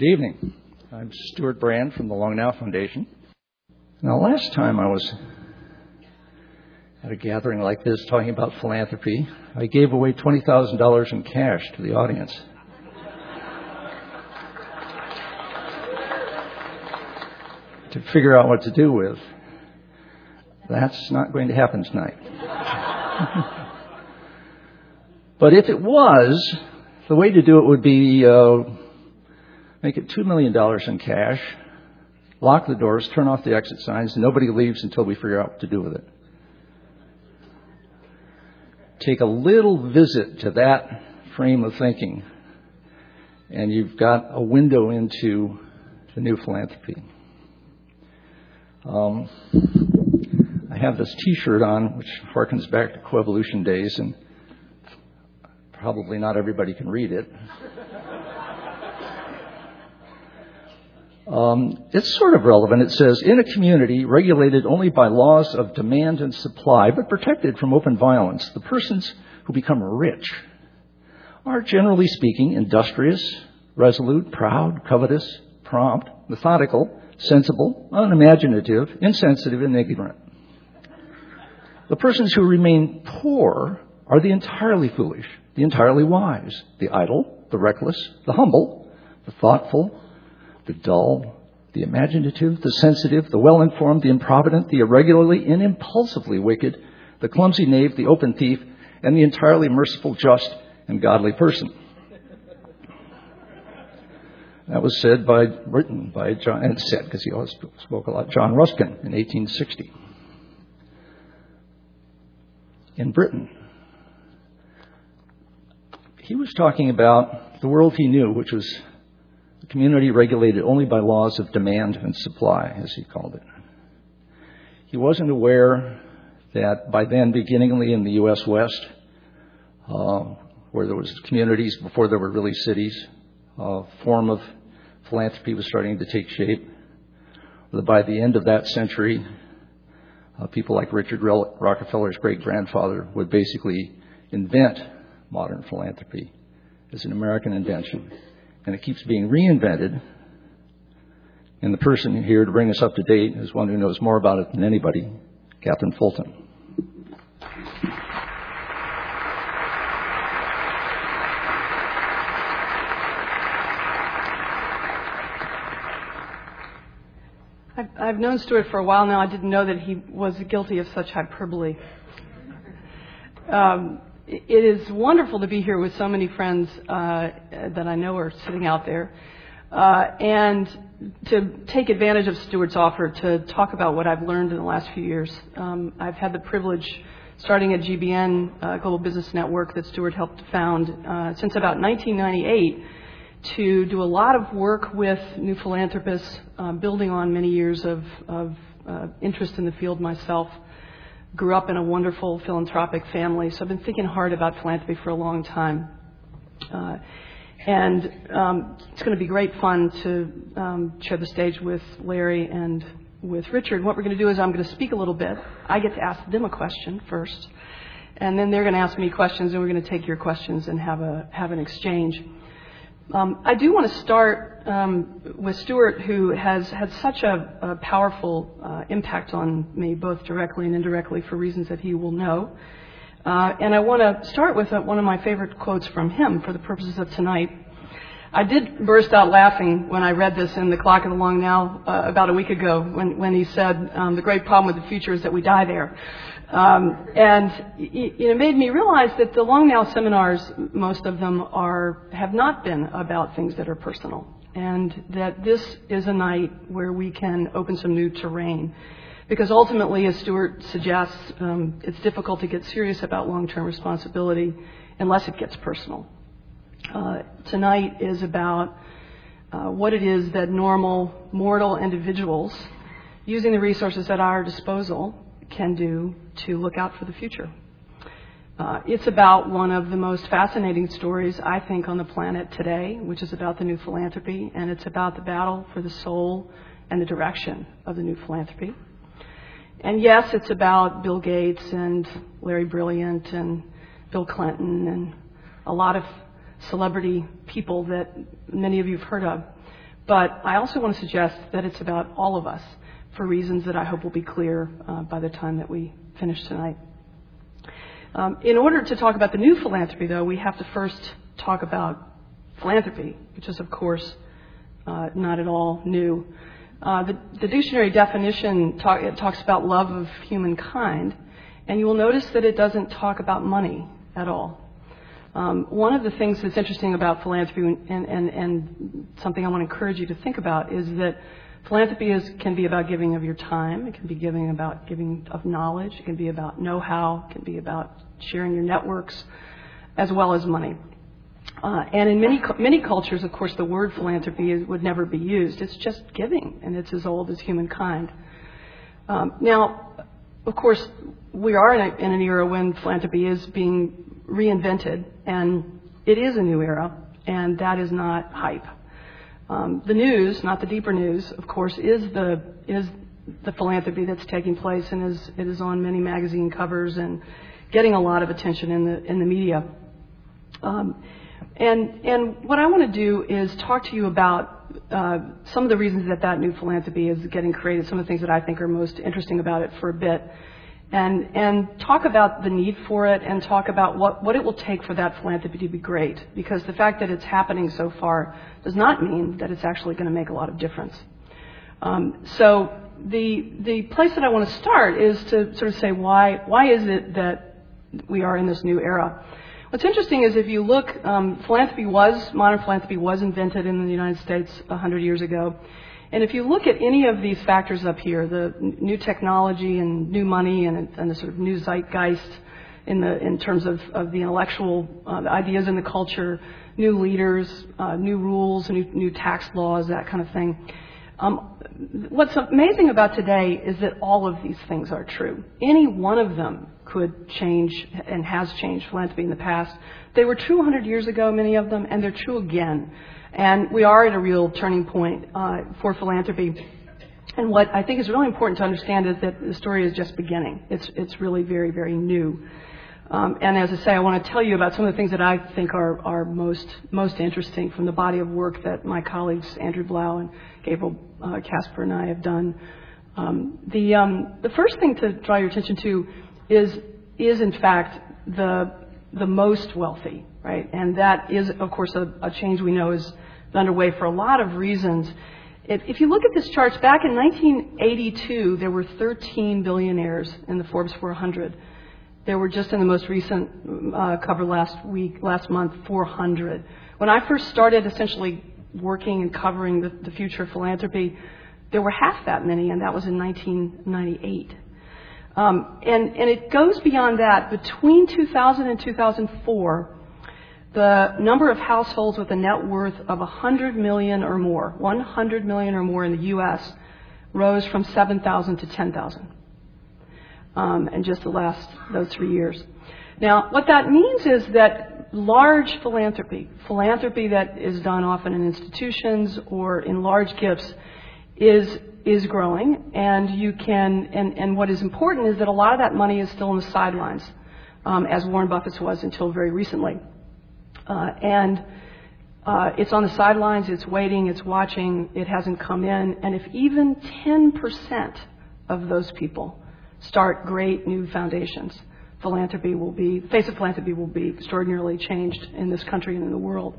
Good evening. I'm Stewart Brand from the Long Now Foundation. Now, last time I was at a gathering like this talking about philanthropy, I gave away $20,000 in cash to the audience. to figure out what to do with. That's not going to happen tonight. but if it was, the way to do it would be uh, make it $2 million in cash, lock the doors, turn off the exit signs, nobody leaves until we figure out what to do with it. Take a little visit to that frame of thinking, and you've got a window into the new philanthropy. Um, I have this T-shirt on, which harkens back to coevolution days, and probably not everybody can read it. Um, it's sort of relevant. It says, in a community regulated only by laws of demand and supply, but protected from open violence, the persons who become rich are, generally speaking, industrious, resolute, proud, covetous, prompt, methodical, sensible, unimaginative, insensitive, and ignorant. The persons who remain poor are the entirely foolish, the entirely wise, the idle, the reckless, the humble, the thoughtful, the dull, the imaginative, the sensitive, the well informed, the improvident, the irregularly and impulsively wicked, the clumsy knave, the open thief, and the entirely merciful, just, and godly person. That was said by, written by John, and said because he always spoke a lot, John Ruskin in 1860. In Britain, he was talking about the world he knew, which was community regulated only by laws of demand and supply, as he called it. He wasn't aware that by then, beginningly in the U.S. West, uh, where there was communities before there were really cities, a form of philanthropy was starting to take shape. That by the end of that century, uh, people like Richard Rockefeller's great grandfather would basically invent modern philanthropy as an American invention. And it keeps being reinvented. And the person here to bring us up to date is one who knows more about it than anybody, Katherine Fulton. I've known Stewart for a while now. I didn't know that he was guilty of such hyperbole. Um, it is wonderful to be here with so many friends uh, that I know are sitting out there, uh, and to take advantage of Stewart's offer to talk about what I've learned in the last few years. Um, I've had the privilege, starting at GBN, uh, Global Business Network, that Stewart helped found, uh, since about 1998, to do a lot of work with new philanthropists, uh, building on many years of, of uh, interest in the field myself grew up in a wonderful philanthropic family, so I've been thinking hard about philanthropy for a long time. Uh, and um, it's going to be great fun to um, share the stage with Larry and with Richard. What we're going to do is I'm going to speak a little bit. I get to ask them a question first, and then they're going to ask me questions, and we're going to take your questions and have a have an exchange. Um, I do want to start um, with Stewart, who has had such a, powerful uh, impact on me, both directly and indirectly, for reasons that he will know. Uh, and I want to start with uh, one of my favorite quotes from him for the purposes of tonight. I did burst out laughing when I read this in the Clock of the Long Now uh, about a week ago when, when he said, um, The great problem with the future is that we die there. Um, and it, made me realize that the Long Now seminars, most of them are, have not been about things that are personal. And that this is a night where we can open some new terrain. Because ultimately, as Stewart suggests, um, it's difficult to get serious about long term responsibility unless it gets personal. Uh, tonight is about uh, what it is that normal, mortal individuals, using the resources at our disposal, can do to look out for the future. Uh, it's about one of the most fascinating stories, I think, on the planet today, which is about the new philanthropy, and it's about the battle for the soul and the direction of the new philanthropy. And yes, it's about Bill Gates and Larry Brilliant and Bill Clinton and a lot of celebrity people that many of you have heard of. But I also want to suggest that it's about all of us for reasons that I hope will be clear uh, by the time that we finish tonight. Um, in order to talk about the new philanthropy, though, we have to first talk about philanthropy, which is, of course, uh, not at all new. Uh, the, the, dictionary definition talk, talks about love of humankind, and you will notice that it doesn't talk about money at all. Um, one of the things that's interesting about philanthropy, and, and, and something I want to encourage you to think about, is that philanthropy is, can be about giving of your time. It can be giving about giving of knowledge. It can be about know-how. It can be about sharing your networks, as well as money. Uh, and in many many cultures, of course, the word philanthropy is, would never be used. It's just giving, and it's as old as humankind. Um, now, of course, we are in, a, in an era when philanthropy is being reinvented, and it is a new era, and that is not hype. Um, the news, not the deeper news, of course, is the is the philanthropy that's taking place, and is it is on many magazine covers and getting a lot of attention in the in the media. Um, and and what I want to do is talk to you about uh, some of the reasons that that new philanthropy is getting created, some of the things that I think are most interesting about it for a bit and, and talk about the need for it and talk about what, what it will take for that philanthropy to be great. Because the fact that it's happening so far does not mean that it's actually going to make a lot of difference. Um, so the, the place that I want to start is to sort of say why, why is it that we are in this new era? What's interesting is if you look, um, philanthropy was, modern philanthropy was invented in the United States 100 years ago. And if you look at any of these factors up here, the new technology and new money and, and the sort of new zeitgeist in, the, in terms of, of the intellectual uh, the ideas in the culture, new leaders, uh, new rules, new, new tax laws, that kind of thing. Um, what's amazing about today is that all of these things are true. Any one of them could change and has changed philanthropy in the past. They were true 100 years ago, many of them, and they're true again. And we are at a real turning point uh, for philanthropy. And what I think is really important to understand is that the story is just beginning. It's, it's really very, very new. Um, and as I say, I want to tell you about some of the things that I think are, are most, most interesting from the body of work that my colleagues Andrew Blau and Gabriel uh, Kasper and I have done. Um, the, um, the first thing to draw your attention to is, is in fact the, the most wealthy right? And that is, of course, a, a change we know is underway for a lot of reasons. If, if you look at this chart, back in 1982, there were 13 billionaires in the Forbes 400. There were just in the most recent uh, cover last week, last month, 400. When I first started essentially working and covering the, the future of philanthropy, there were half that many, and that was in 1998. Um, and, and it goes beyond that. Between 2000 and 2004, the number of households with a net worth of 100 million or more, 100 million or more in the U.S., rose from 7,000 to 10,000 um, in just the last those three years. Now, what that means is that large philanthropy, philanthropy that is done often in institutions or in large gifts, is is growing, and you can. And, and what is important is that a lot of that money is still on the sidelines, um, as Warren Buffett's was until very recently. Uh, and uh, it's on the sidelines, it's waiting, it's watching, it hasn't come in. And if even 10% of those people start great new foundations, philanthropy will be, face of philanthropy will be extraordinarily changed in this country and in the world.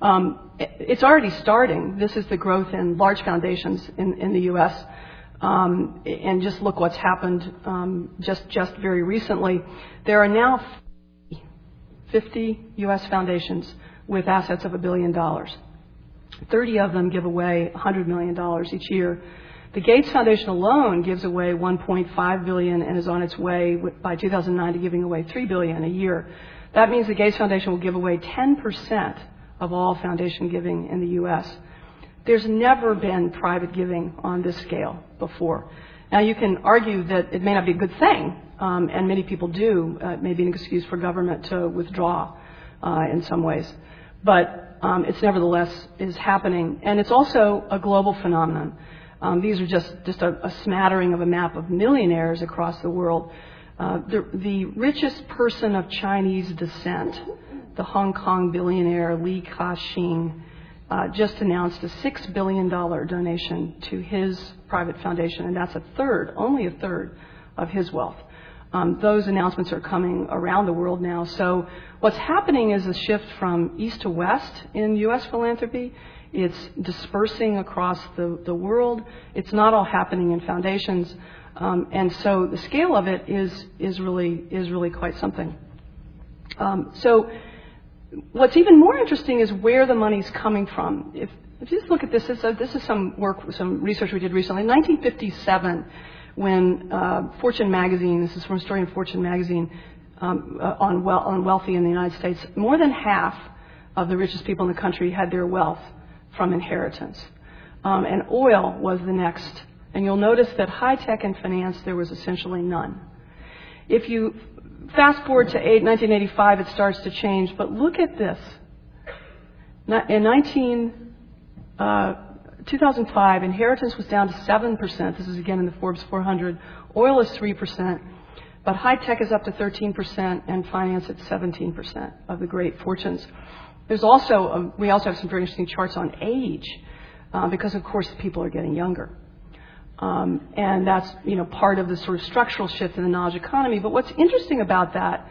Um, it's already starting. This is the growth in large foundations in, in the U.S. Um, and just look what's happened um, just just very recently. There are now 50 U.S. foundations with assets of a billion dollars. 30 of them give away $100 million each year. The Gates Foundation alone gives away 1.5 billion and is on its way by 2009 to giving away 3 billion a year. That means the Gates Foundation will give away 10% of all foundation giving in the U.S. There's never been private giving on this scale before. Now you can argue that it may not be a good thing and many people do. Uh, it may be an excuse for government to withdraw uh, in some ways. But um, it's nevertheless is happening. And it's also a global phenomenon. Um, these are just, just a, a, smattering of a map of millionaires across the world. Uh, the, the, richest person of Chinese descent, the Hong Kong billionaire Li Ka-shing, uh, just announced a $6 billion donation to his private foundation, and that's a third, only a third, of his wealth. Um, those announcements are coming around the world now. So what's happening is a shift from east to west in U.S. philanthropy. It's dispersing across the, the world. It's not all happening in foundations. Um, and so the scale of it is, is, really, is really quite something. Um, so what's even more interesting is where the money's coming from. If, if you just look at this, this, this is some work, some research we did recently. In 1957, when uh, Fortune magazine, this is from a story in Fortune magazine um, uh, on, on wealthy in the United States, more than half of the richest people in the country had their wealth from inheritance. Um, and oil was the next. And you'll notice that high tech and finance, there was essentially none. If you fast forward to 1985, it starts to change. But look at this. In 19, uh, 2005, inheritance was down to 7%. This is again in the Forbes 400. Oil is 3%. But high tech is up to 13% and finance at 17% of the great fortunes. There's also, a, we also have some very interesting charts on age, uh, because of course people are getting younger. Um, and that's you know part of the sort of structural shift in the knowledge economy. But what's interesting about that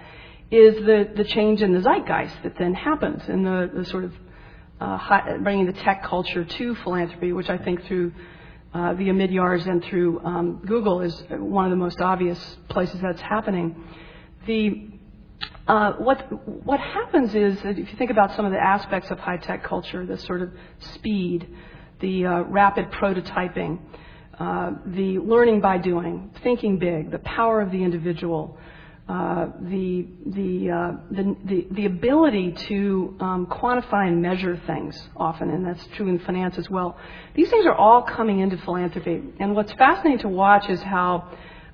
is the, the change in the zeitgeist that then happens in the, the sort of bringing the tech culture to philanthropy, which I think through uh, via Midyars and through um, Google is one of the most obvious places that's happening. The uh, what what happens is that if you think about some of the aspects of high tech culture, the sort of speed, the uh, rapid prototyping, uh, the learning by doing, thinking big, the power of the individual, uh, the, the, uh, the, the, the, ability to um, quantify and measure things often, and that's true in finance as well. These things are all coming into philanthropy. And what's fascinating to watch is how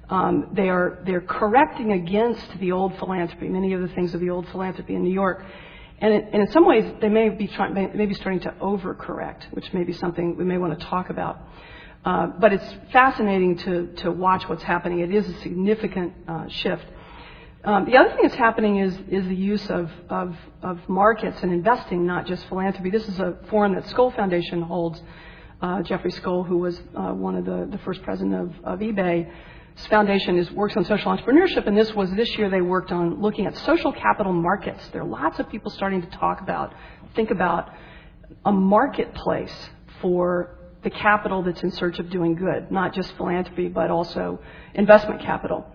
um, they are, they're correcting against the old philanthropy, many of the things of the old philanthropy in New York. And, it, and in some ways, they may be, trying, may, may be starting to overcorrect, which may be something we may want to talk about. Uh, but it's fascinating to, to watch what's happening. It is a significant uh, shift. Um, the other thing that's happening is, the use of, markets and investing, not just philanthropy. This is a forum that Skoll Foundation holds. Uh, Jeffrey Skoll, who was uh, one of the, first president of, eBay, his foundation works on social entrepreneurship, and this was this year they worked on looking at social capital markets. There are lots of people starting to talk about, think about a marketplace for the capital that's in search of doing good, not just philanthropy, but also investment capital.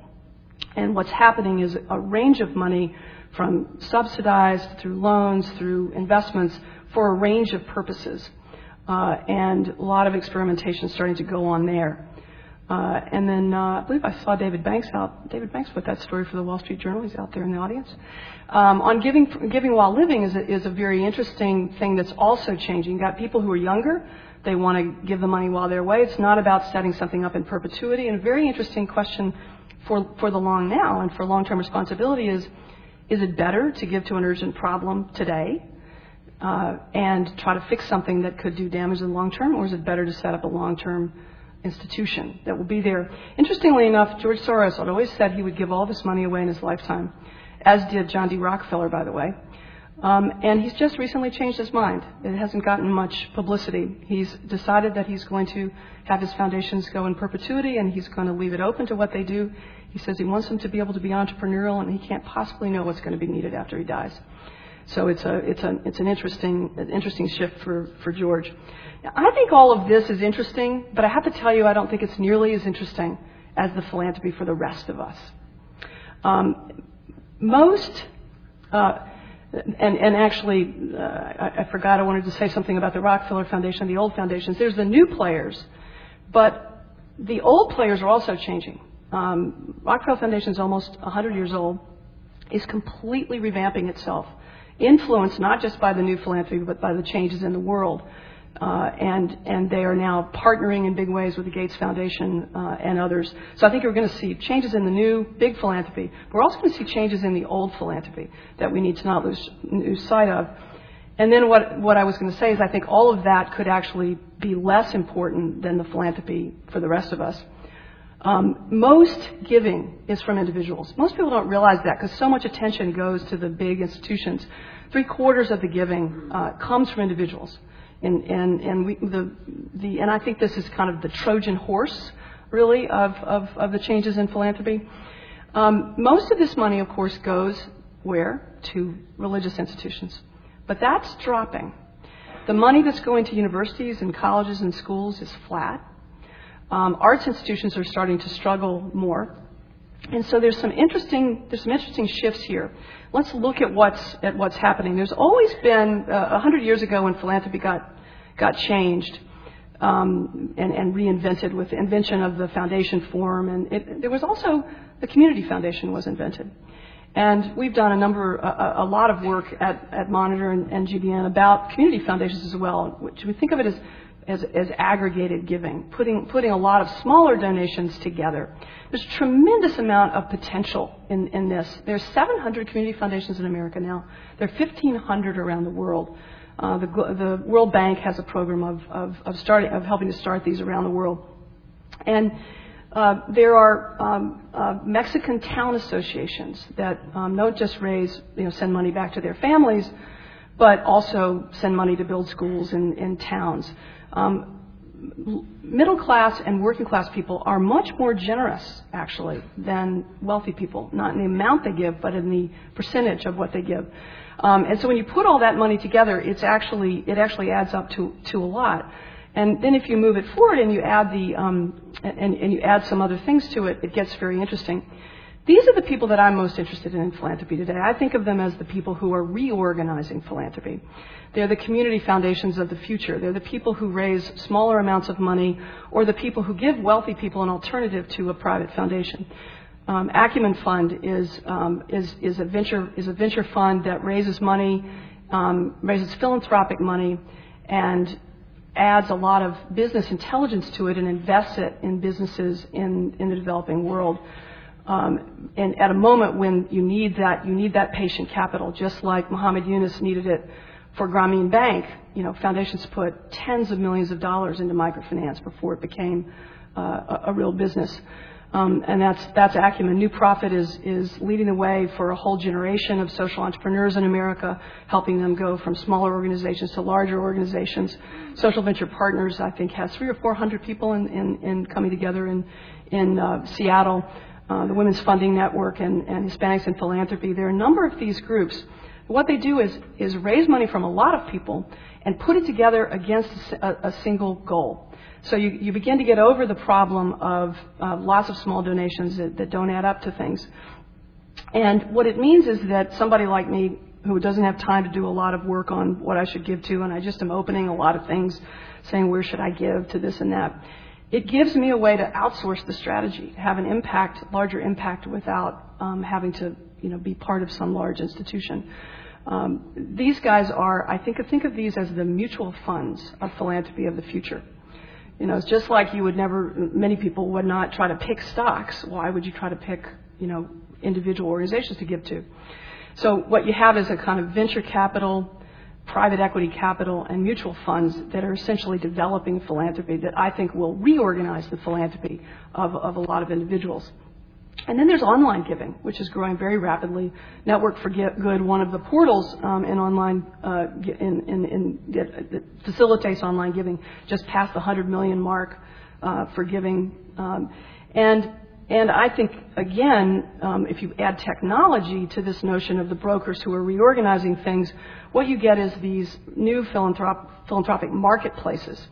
And what's happening is a range of money from subsidized through loans, through investments for a range of purposes. Uh, and a lot of experimentation starting to go on there. Uh, and then uh, I believe I saw David Banks out. David Banks put that story for the Wall Street Journal. He's out there in the audience. Um, on giving, giving while living is a, is a very interesting thing that's also changing. You've got people who are younger they want to give the money while they're away. It's not about setting something up in perpetuity. And a very interesting question for, for the long now and for long term responsibility is is it better to give to an urgent problem today uh, and try to fix something that could do damage in the long term, or is it better to set up a long term institution that will be there? Interestingly enough, George Soros had always said he would give all this money away in his lifetime, as did John D. Rockefeller, by the way. Um, and he's just recently changed his mind. It hasn't gotten much publicity. He's decided that he's going to have his foundations go in perpetuity and he's going to leave it open to what they do. He says he wants them to be able to be entrepreneurial and he can't possibly know what's going to be needed after he dies. So it's a it's a it's an interesting an interesting shift for for George. Now, I think all of this is interesting, but I have to tell you I don't think it's nearly as interesting as the philanthropy for the rest of us. Um, most uh, and, and actually, uh, I, I forgot I wanted to say something about the Rockefeller Foundation, the old foundations. There's the new players, but the old players are also changing. Um, Rockefeller Foundation is almost 100 years old, is completely revamping itself, influenced not just by the new philanthropy, but by the changes in the world. Uh, and and they are now partnering in big ways with the Gates Foundation uh, and others. So I think we're going to see changes in the new big philanthropy. We're also going to see changes in the old philanthropy that we need to not lose, lose sight of. And then what what I was going to say is I think all of that could actually be less important than the philanthropy for the rest of us. Um, most giving is from individuals. Most people don't realize that because so much attention goes to the big institutions. Three quarters of the giving uh, comes from individuals And, and, and, we, the, the, and I think this is kind of the Trojan horse, really, of, of, of the changes in philanthropy. Um, most of this money, of course, goes where? To religious institutions. But that's dropping. The money that's going to universities and colleges and schools is flat. Um, arts institutions are starting to struggle more. And so there's some interesting there's some interesting shifts here. Let's look at what's at what's happening. There's always been uh, a uh, hundred years ago when philanthropy got got changed um, and, and, reinvented with the invention of the foundation form, and it, there was also the community foundation was invented. And we've done a number, a, a lot of work at, at Monitor and, and, GBN about community foundations as well, which we think of it as, as, as aggregated giving, putting, putting a lot of smaller donations together. There's a tremendous amount of potential in, in this. There's 700 community foundations in America now. There are 1,500 around the world. Uh, the, the, World Bank has a program of, of, of, starting, of helping to start these around the world. And there are um, uh, Mexican town associations that um, don't just raise, you know, send money back to their families, but also send money to build schools in, in towns. Um, middle class and working class people are much more generous, actually, than wealthy people. Not in the amount they give, but in the percentage of what they give. Um, and so when you put all that money together, it's actually it actually adds up to to a lot. And then if you move it forward and you add the um, and, and you add some other things to it, it gets very interesting. These are the people that I'm most interested in in philanthropy today. I think of them as the people who are reorganizing philanthropy. They're the community foundations of the future. They're the people who raise smaller amounts of money or the people who give wealthy people an alternative to a private foundation. Um, Acumen Fund is, um, is, is, a venture, is a venture fund that raises money, um, raises philanthropic money, and adds a lot of business intelligence to it and invests it in businesses in, in the developing world. Um, and at a moment when you need that, you need that patient capital, just like Muhammad Yunus needed it for Grameen Bank. You know, foundations put tens of millions of dollars into microfinance before it became uh, a, a real business. Um, and that's, that's Acumen. New Profit is, is leading the way for a whole generation of social entrepreneurs in America, helping them go from smaller organizations to larger organizations. Social Venture Partners, I think, has three or four hundred people in, in, in coming together in, in uh, Seattle. Uh, the Women's Funding Network and, and Hispanics in Philanthropy. There are a number of these groups. What they do is, is raise money from a lot of people and put it together against a, a single goal. So you, you begin to get over the problem of uh, lots of small donations that, that don't add up to things. And what it means is that somebody like me who doesn't have time to do a lot of work on what I should give to, and I just am opening a lot of things, saying where should I give to this and that. It gives me a way to outsource the strategy, have an impact, larger impact, without um, having to, you know, be part of some large institution. Um, these guys are, I think, think of these as the mutual funds of philanthropy of the future. You know, it's just like you would never, many people would not try to pick stocks. Why would you try to pick, you know, individual organizations to give to? So what you have is a kind of venture capital, private equity capital, and mutual funds that are essentially developing philanthropy that I think will reorganize the philanthropy of, of a lot of individuals. And then there's online giving, which is growing very rapidly. Network for Good, one of the portals um, in online uh, in, in, in, that facilitates online giving, just passed the 100 million mark uh, for giving. Um, and and I think again, um, if you add technology to this notion of the brokers who are reorganizing things, what you get is these new philanthrop- philanthropic marketplaces.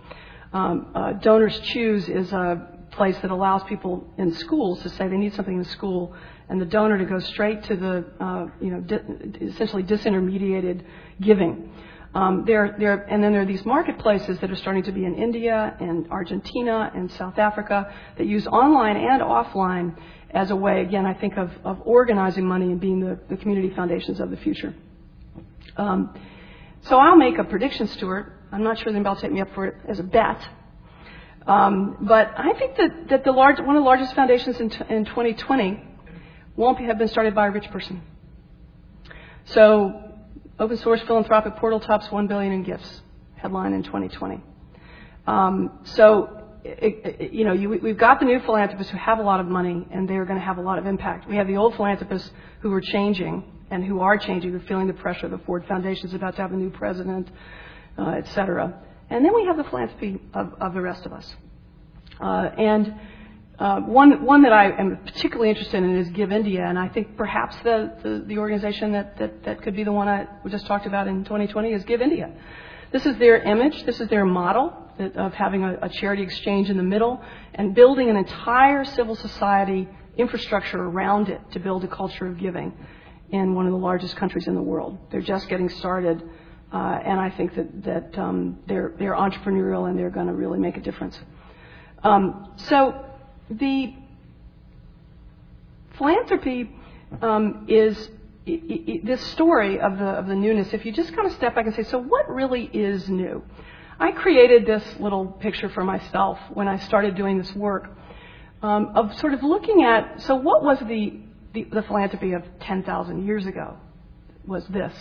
Um, uh, Donors Choose is a place that allows people in schools to say they need something in school, and the donor to go straight to the, uh, you know, di- essentially disintermediated giving. Um, there, there, and then there are these marketplaces that are starting to be in India and Argentina and South Africa that use online and offline as a way, again, I think of, of organizing money and being the, the community foundations of the future. Um, so I'll make a prediction, Stewart. I'm not sure anybody will take me up for it as a bet, but I think that, the large, one of the largest foundations in, in 2020 won't have been started by a rich person. So, open source philanthropic portal tops 1 billion in gifts, headline in 2020. Um, so, it, it, you know, you, we've got the new philanthropists who have a lot of money and they're going to have a lot of impact. We have the old philanthropists who are changing and who are changing, who are feeling the pressure. The Ford Foundation is about to have a new president, uh, et cetera. And then we have the philanthropy of, of the rest of us. Uh, and uh, one, one that I am particularly interested in is Give India, and I think perhaps the, the, the organization that, that, that could be the one I just talked about in 2020 is Give India. This is their image, this is their model of having a, a charity exchange in the middle and building an entire civil society infrastructure around it to build a culture of giving in one of the largest countries in the world. They're just getting started, and I think that, um, they're, entrepreneurial and they're going to really make a difference. Um, so the philanthropy um, is this story of the, newness. If you just kind of step back and say, so what really is new? I created this little picture for myself when I started doing this work of sort of looking at so what was the philanthropy of 10,000 years ago? Was this.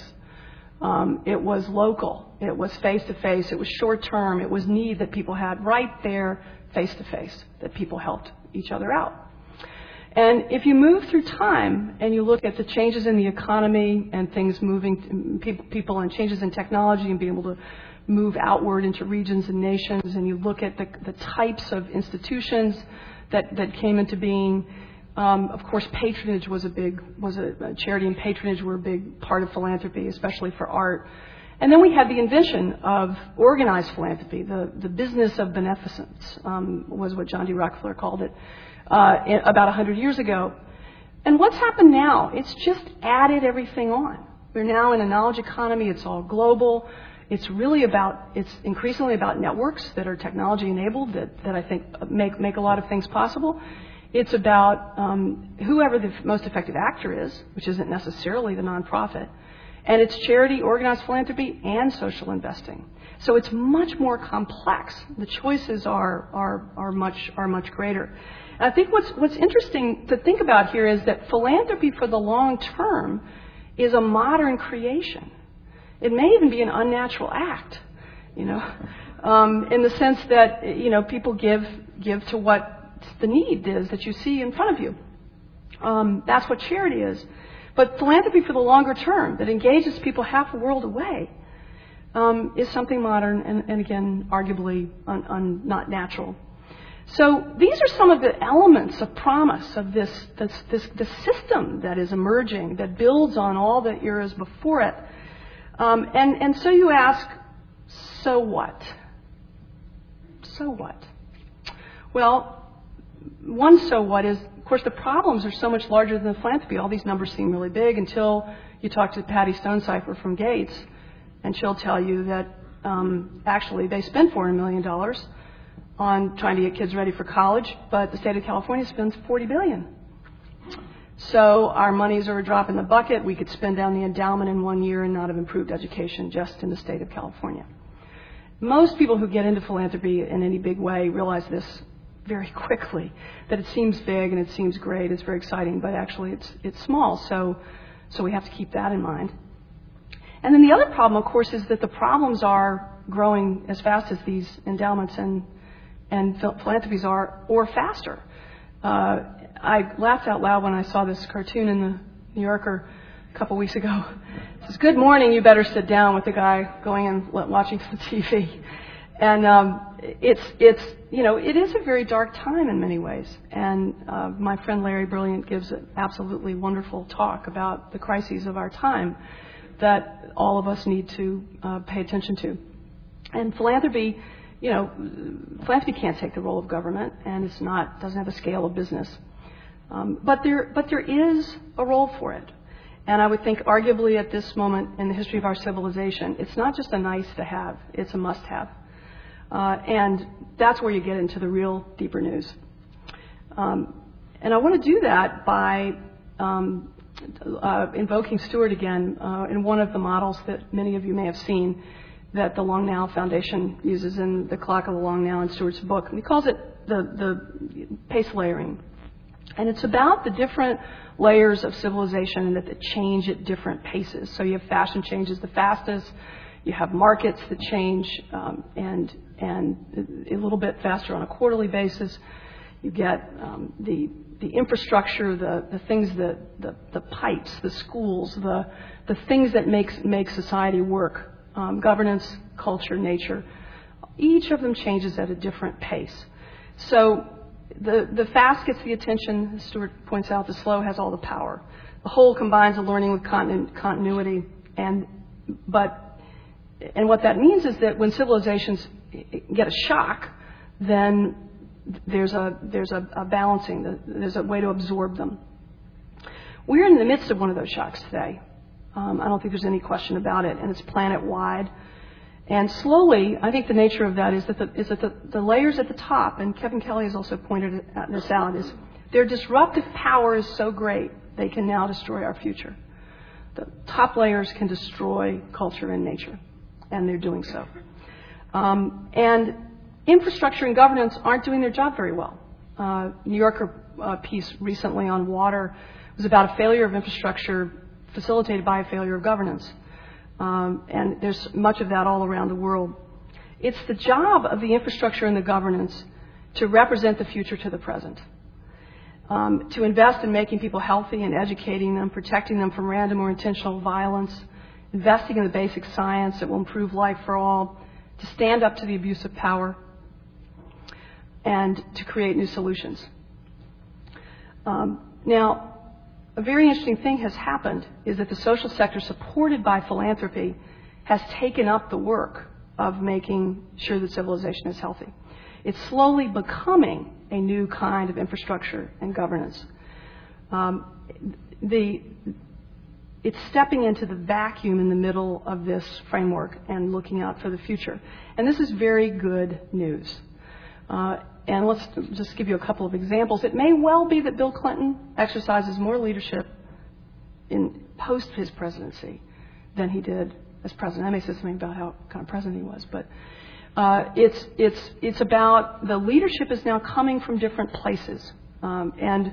Um, it was local. It was face to face. It was short term. It was need that people had right there, face to face, that people helped each other out. And if you move through time and you look at the changes in the economy and things moving, people, people and changes in technology and being able to move outward into regions and nations, and you look at the, the types of institutions that, that came into being, um, of course, patronage was a big, was a, charity and patronage were a big part of philanthropy, especially for art. And then we had the invention of organized philanthropy, the, the business of beneficence, um, was what John D. Rockefeller called it, uh, about 100 years ago. And what's happened now? It's just added everything on. We're now in a knowledge economy, it's all global. It's really about, it's increasingly about networks that are technology enabled that, that I think make, make a lot of things possible. It's about um, whoever the most effective actor is, which isn't necessarily the nonprofit. And it's charity, organized philanthropy, and social investing. So it's much more complex. The choices are, are, are, much, are much greater. And I think what's, what's interesting to think about here is that philanthropy for the long term is a modern creation. It may even be an unnatural act, you know, um, in the sense that, you know, people give, give to what the need is that you see in front of you. Um, that's what charity is. But philanthropy for the longer term that engages people half a world away um, is something modern and, and again, arguably un, un, not natural. So these are some of the elements of promise of this, this, this, this system that is emerging that builds on all the eras before it. Um, and, and so you ask, so what? So what? Well, one so what is of course, the problems are so much larger than philanthropy. All these numbers seem really big until you talk to Patty Stonesifer from Gates, and she'll tell you that um, actually they spend $400 million on trying to get kids ready for college, but the state of California spends 40 billion. So our monies are a drop in the bucket. We could spend down the endowment in one year and not have improved education just in the state of California. Most people who get into philanthropy in any big way realize this very quickly that it seems big and it seems great, it's very exciting, but actually it's it's small. So so we have to keep that in mind. And then the other problem, of course, is that the problems are growing as fast as these endowments and and philanthropies are, or faster. Uh, I laughed out loud when I saw this cartoon in the New Yorker a couple weeks ago. It says, "Good morning, you better sit down," with the guy going and watching some TV. And um, it's it's you know it is a very dark time in many ways. And uh, my friend Larry Brilliant gives an absolutely wonderful talk about the crises of our time that all of us need to uh, pay attention to. And philanthropy, you know, philanthropy can't take the role of government, and it's not doesn't have the scale of business. Um, but there but there is a role for it. And I would think, arguably, at this moment in the history of our civilization, it's not just a nice to have, it's a must have. Uh, and that's where you get into the real deeper news. Um, and I want to do that by um, uh, invoking Stewart again uh, in one of the models that many of you may have seen that the Long Now Foundation uses in The Clock of the Long Now in Stewart's book. And he calls it the, the pace layering. And it's about the different layers of civilization and that they change at different paces. So you have fashion changes the fastest, you have markets that change um, and and a little bit faster on a quarterly basis. You get um, the the infrastructure, the, things that the, the pipes, the schools, the the things that makes make society work, um, governance, culture, nature. Each of them changes at a different pace. So the, the fast gets the attention, as Stewart points out, the slow has all the power. The whole combines the learning with continu- continuity, and but and what that means is that when civilizations get a shock, then there's a there's a, a balancing, there's a way to absorb them. We're in the midst of one of those shocks today. Um, I don't think there's any question about it, and it's planet wide. And slowly, I think the nature of that is that, the, is that the, the layers at the top, and Kevin Kelly has also pointed this out, is their disruptive power is so great they can now destroy our future. The top layers can destroy culture and nature, and they're doing so. Um, and infrastructure and governance aren't doing their job very well. Uh, New Yorker uh, piece recently on water was about a failure of infrastructure facilitated by a failure of governance. Um, and there's much of that all around the world. It's the job of the infrastructure and the governance to represent the future to the present. Um, to invest in making people healthy and educating them, protecting them from random or intentional violence, investing in the basic science that will improve life for all, to stand up to the abuse of power, and to create new solutions. Um, now, a very interesting thing has happened is that the social sector, supported by philanthropy, has taken up the work of making sure that civilization is healthy. It's slowly becoming a new kind of infrastructure and governance. Um, the, it's stepping into the vacuum in the middle of this framework and looking out for the future. And this is very good news. Uh, and let's just give you a couple of examples. It may well be that Bill Clinton exercises more leadership in post his presidency than he did as president. I may say something about how kind of president he was, but uh, it's it's it's about the leadership is now coming from different places, um, and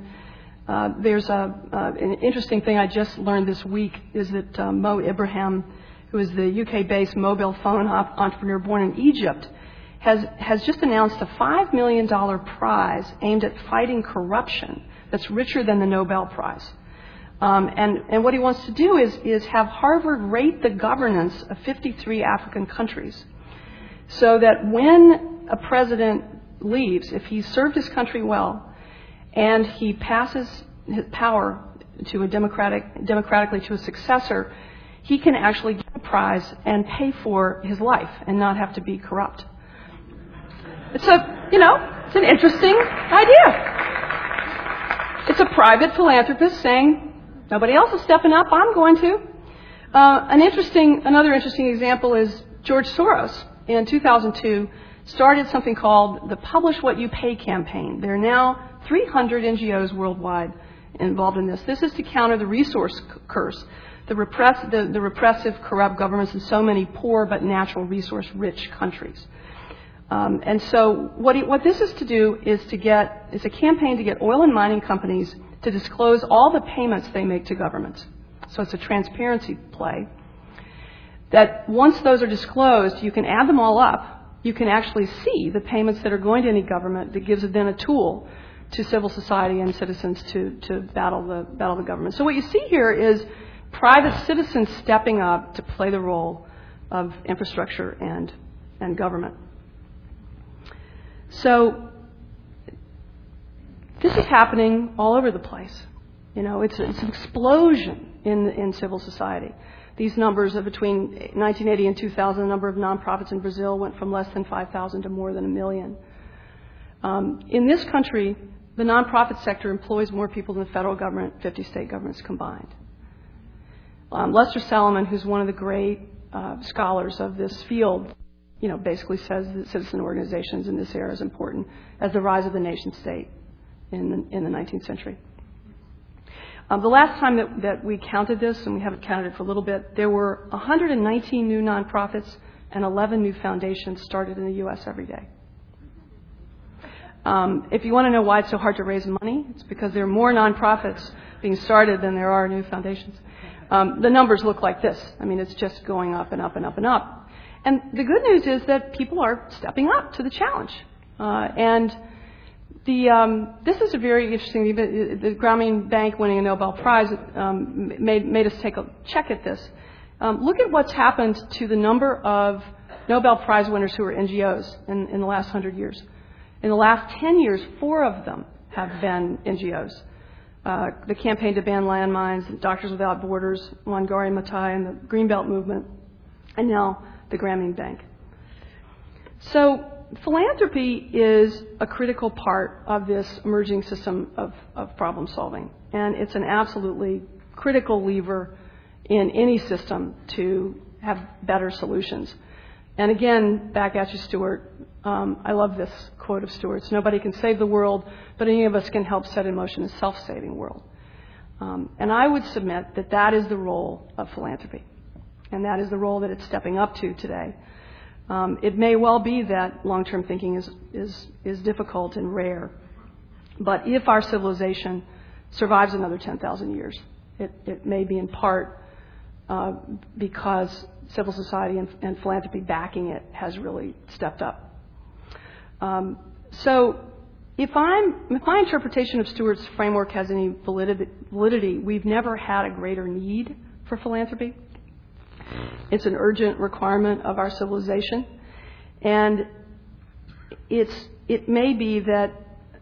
uh, there's a uh, an interesting thing I just learned this week is that uh, Mo Ibrahim, who is the UK-based mobile phone op- entrepreneur born in Egypt has, has just announced a $5 million prize aimed at fighting corruption that's richer than the Nobel Prize. Um, and, and what he wants to do is, is have Harvard rate the governance of 53 African countries so that when a president leaves, if he served his country well and he passes his power to a democratic, democratically to a successor, he can actually get a prize and pay for his life and not have to be corrupt. It's a, you know, it's an interesting idea. It's a private philanthropist saying, nobody else is stepping up, I'm going to. Uh, an interesting, another interesting example is George Soros in 2002 started something called the Publish What You Pay campaign. There are now 300 NGOs worldwide involved in this. This is to counter the resource curse, the, repress, the, the repressive, corrupt governments in so many poor but natural resource rich countries. Um, and so what, he, what this is to do is to get, it's a campaign to get oil and mining companies to disclose all the payments they make to governments. So it's a transparency play. That once those are disclosed, you can add them all up. You can actually see the payments that are going to any government that gives it then a tool to civil society and citizens to, to battle, the, battle the government. So what you see here is private citizens stepping up to play the role of infrastructure and, and government. So this is happening all over the place. You know, it's, it's an explosion in, in civil society. These numbers of between 1980 and 2000, the number of nonprofits in Brazil went from less than 5,000 to more than a million. Um, in this country, the nonprofit sector employs more people than the federal government, 50 state governments combined. Um, Lester Salamon, who's one of the great uh, scholars of this field, you know, basically says that citizen organizations in this era is important as the rise of the nation state in the, in the 19th century. Um, the last time that, that we counted this, and we haven't counted it for a little bit, there were 119 new nonprofits and 11 new foundations started in the U.S. every day. Um, if you want to know why it's so hard to raise money, it's because there are more nonprofits being started than there are new foundations. Um, the numbers look like this. I mean, it's just going up and up and up and up. And the good news is that people are stepping up to the challenge. Uh, and the, um, this is a very interesting. The Grameen Bank winning a Nobel Prize um, made, made us take a check at this. Um, look at what's happened to the number of Nobel Prize winners who are NGOs in, in the last hundred years. In the last 10 years, four of them have been NGOs. Uh, the Campaign to Ban Landmines, Doctors Without Borders, Wangari Maathai, and the Greenbelt Movement, and now the Grameen Bank. So philanthropy is a critical part of this emerging system of, of problem solving. And it's an absolutely critical lever in any system to have better solutions. And again, back at you, Stewart. Um, I love this quote of Stewart's Nobody can save the world, but any of us can help set in motion a self saving world. Um, and I would submit that that is the role of philanthropy. And that is the role that it's stepping up to today. Um, it may well be that long term thinking is, is, is difficult and rare. But if our civilization survives another 10,000 years, it, it may be in part uh, because civil society and, and, philanthropy backing it has really stepped up. Um, so, if, I'm, my interpretation of stewart's framework has any validity, we've never had a greater need for philanthropy. It's an urgent requirement of our civilization. And it's, it may be that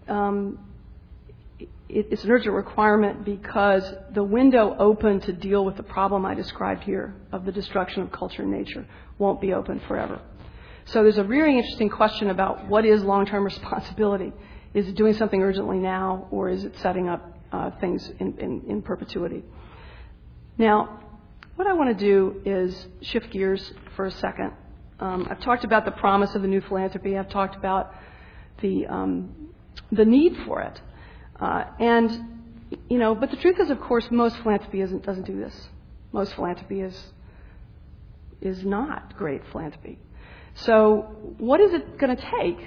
um, it, it's an urgent requirement because the window open to deal with the problem I described here of the destruction of culture and nature won't be open forever. So there's a really interesting question about what is long term responsibility. Is it doing something urgently now, or is it setting up uh, things in, in, in perpetuity? Now, what I want to do is shift gears for a second. Um, I've talked about the promise of the new philanthropy. I've talked about the um, the need for it, uh, and you know. But the truth is, of course, most philanthropy doesn't do this. Most philanthropy is is not great philanthropy. So, what is it going to take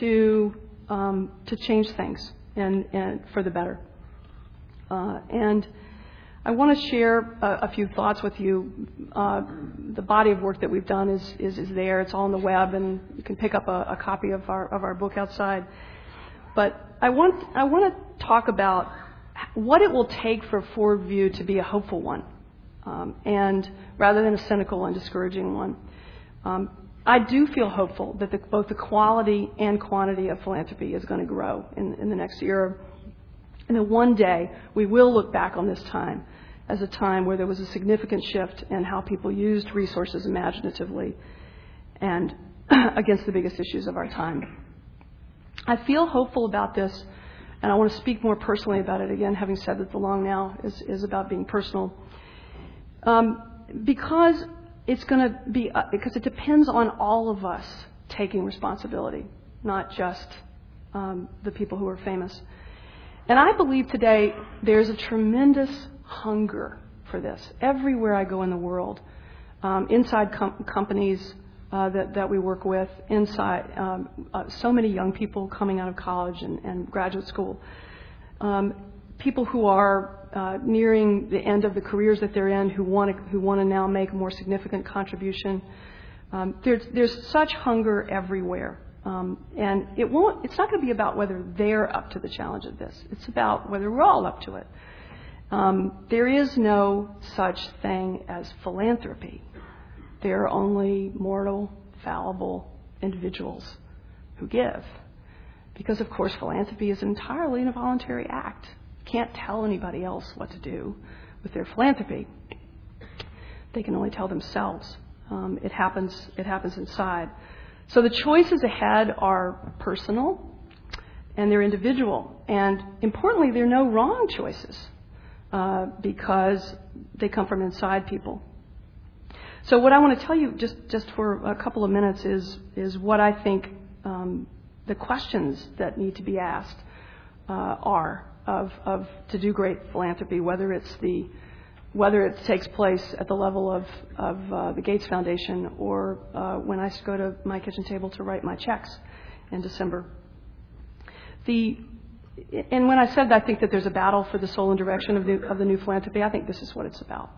to um, to change things and, and for the better? Uh, and I want to share a, a few thoughts with you. Uh, the body of work that we've done is, is, is, there. It's all on the web, and you can pick up a, a copy of our, of our book outside. But I want, I want to talk about what it will take for Forward View to be a hopeful one, um, and rather than a cynical and discouraging one. Um, I do feel hopeful that the, both the quality and quantity of philanthropy is going to grow in, in the next year. And that one day we will look back on this time as a time where there was a significant shift in how people used resources imaginatively and against the biggest issues of our time. I feel hopeful about this, and I want to speak more personally about it again, having said that the long now is, is about being personal. Um, because it's going to be, uh, because it depends on all of us taking responsibility, not just um, the people who are famous. And I believe today there's a tremendous hunger for this everywhere I go in the world, um, inside com- companies uh, that, that we work with, inside um, uh, so many young people coming out of college and, and graduate school, um, people who are uh, nearing the end of the careers that they're in, who want to who want to now make a more significant contribution. Um, there's there's such hunger everywhere. Um, and it won't, it's not going to be about whether they're up to the challenge of this. It's about whether we're all up to it. Um, there is no such thing as philanthropy. There are only mortal, fallible individuals who give. Because, of course, philanthropy is entirely an involuntary act. Can't tell anybody else what to do with their philanthropy. They can only tell themselves. Um, it happens. It happens inside. So the choices ahead are personal and they're individual. And importantly, there are no wrong choices uh, because they come from inside people. So what I want to tell you just, just for a couple of minutes is, is what I think um, the questions that need to be asked uh, are of, to do great philanthropy, whether it's the whether it takes place at the level of, of uh, the Gates Foundation or uh, when I go to my kitchen table to write my checks in December. The and when I said that, I think that there's a battle for the soul and direction of the, of the new philanthropy, I think this is what it's about.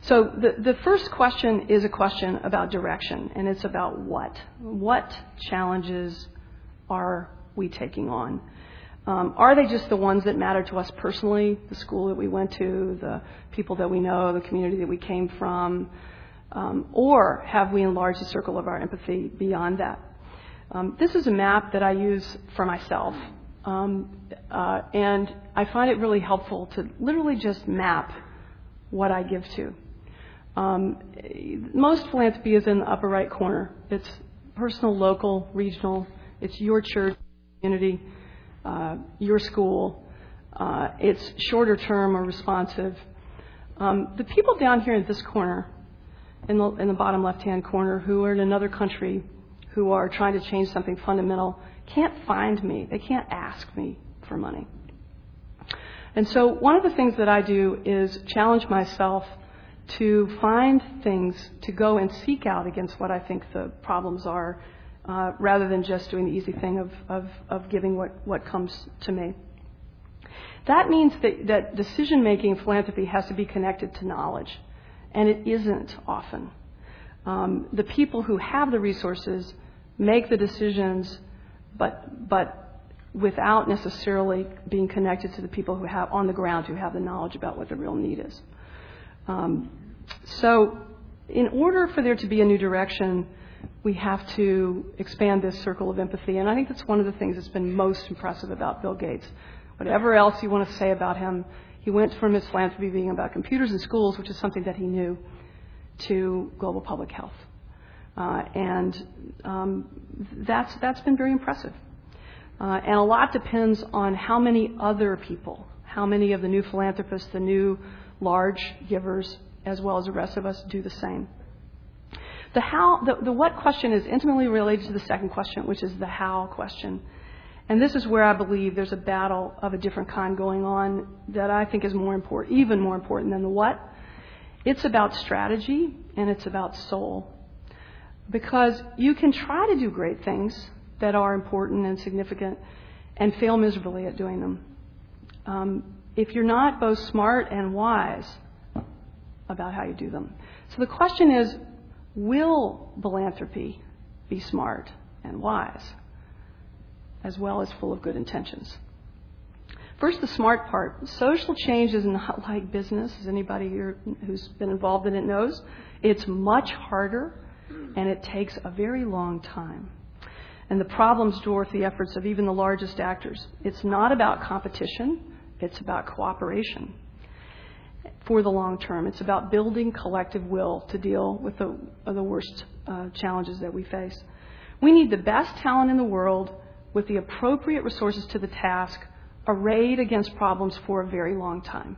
So the, the first question is a question about direction, and it's about what. What challenges are we taking on? Um, are they just the ones that matter to us personally? The school that we went to, the people that we know, the community that we came from, Um, or have we enlarged the circle of our empathy beyond that? Um, this is a map that I use for myself. Um, uh, and I find it really helpful to literally just map what I give to. Um, most philanthropy is in the upper right corner. It's personal, local, regional. It's your church, community, your school. Uh, it's shorter term or responsive. Um, the people down here in this corner, in the, in the bottom left hand corner, who are in another country, who are trying to change something fundamental, can't find me. They can't ask me for money. And so, one of the things that I do is challenge myself to find things to go and seek out against what I think the problems are, uh, rather than just doing the easy thing of, of, of giving what, what comes to me. That means that, that decision making in philanthropy has to be connected to knowledge, and it isn't often. Um, the people who have the resources make the decisions, but, but without necessarily being connected to the people who have on the ground who have the knowledge about what the real need is. Um, so, in order for there to be a new direction, we have to expand this circle of empathy. And I think that's one of the things that's been most impressive about Bill Gates. Whatever else you want to say about him, he went from his philanthropy being about computers and schools, which is something that he knew, to global public health. Uh, and um, that's, that's been very impressive. Uh, and a lot depends on how many other people, how many of the new philanthropists, the new large givers, as well as the rest of us, do the same. The how, the, the what question is intimately related to the second question, which is the how question. And this is where I believe there's a battle of a different kind going on that I think is more important, even more important than the what. It's about strategy and it's about soul. Because you can try to do great things that are important and significant and fail miserably at doing them. Um, if you're not both smart and wise about how you do them. So the question is will philanthropy be smart and wise, as well as full of good intentions? First, the smart part. Social change is not like business, as anybody here who's been involved in it knows. It's much harder and it takes a very long time. And the problems dwarf the efforts of even the largest actors. It's not about competition, it's about cooperation for the long term. It's about building collective will to deal with the, the worst uh, challenges that we face. We need the best talent in the world with the appropriate resources to the task, arrayed against problems for a very long time.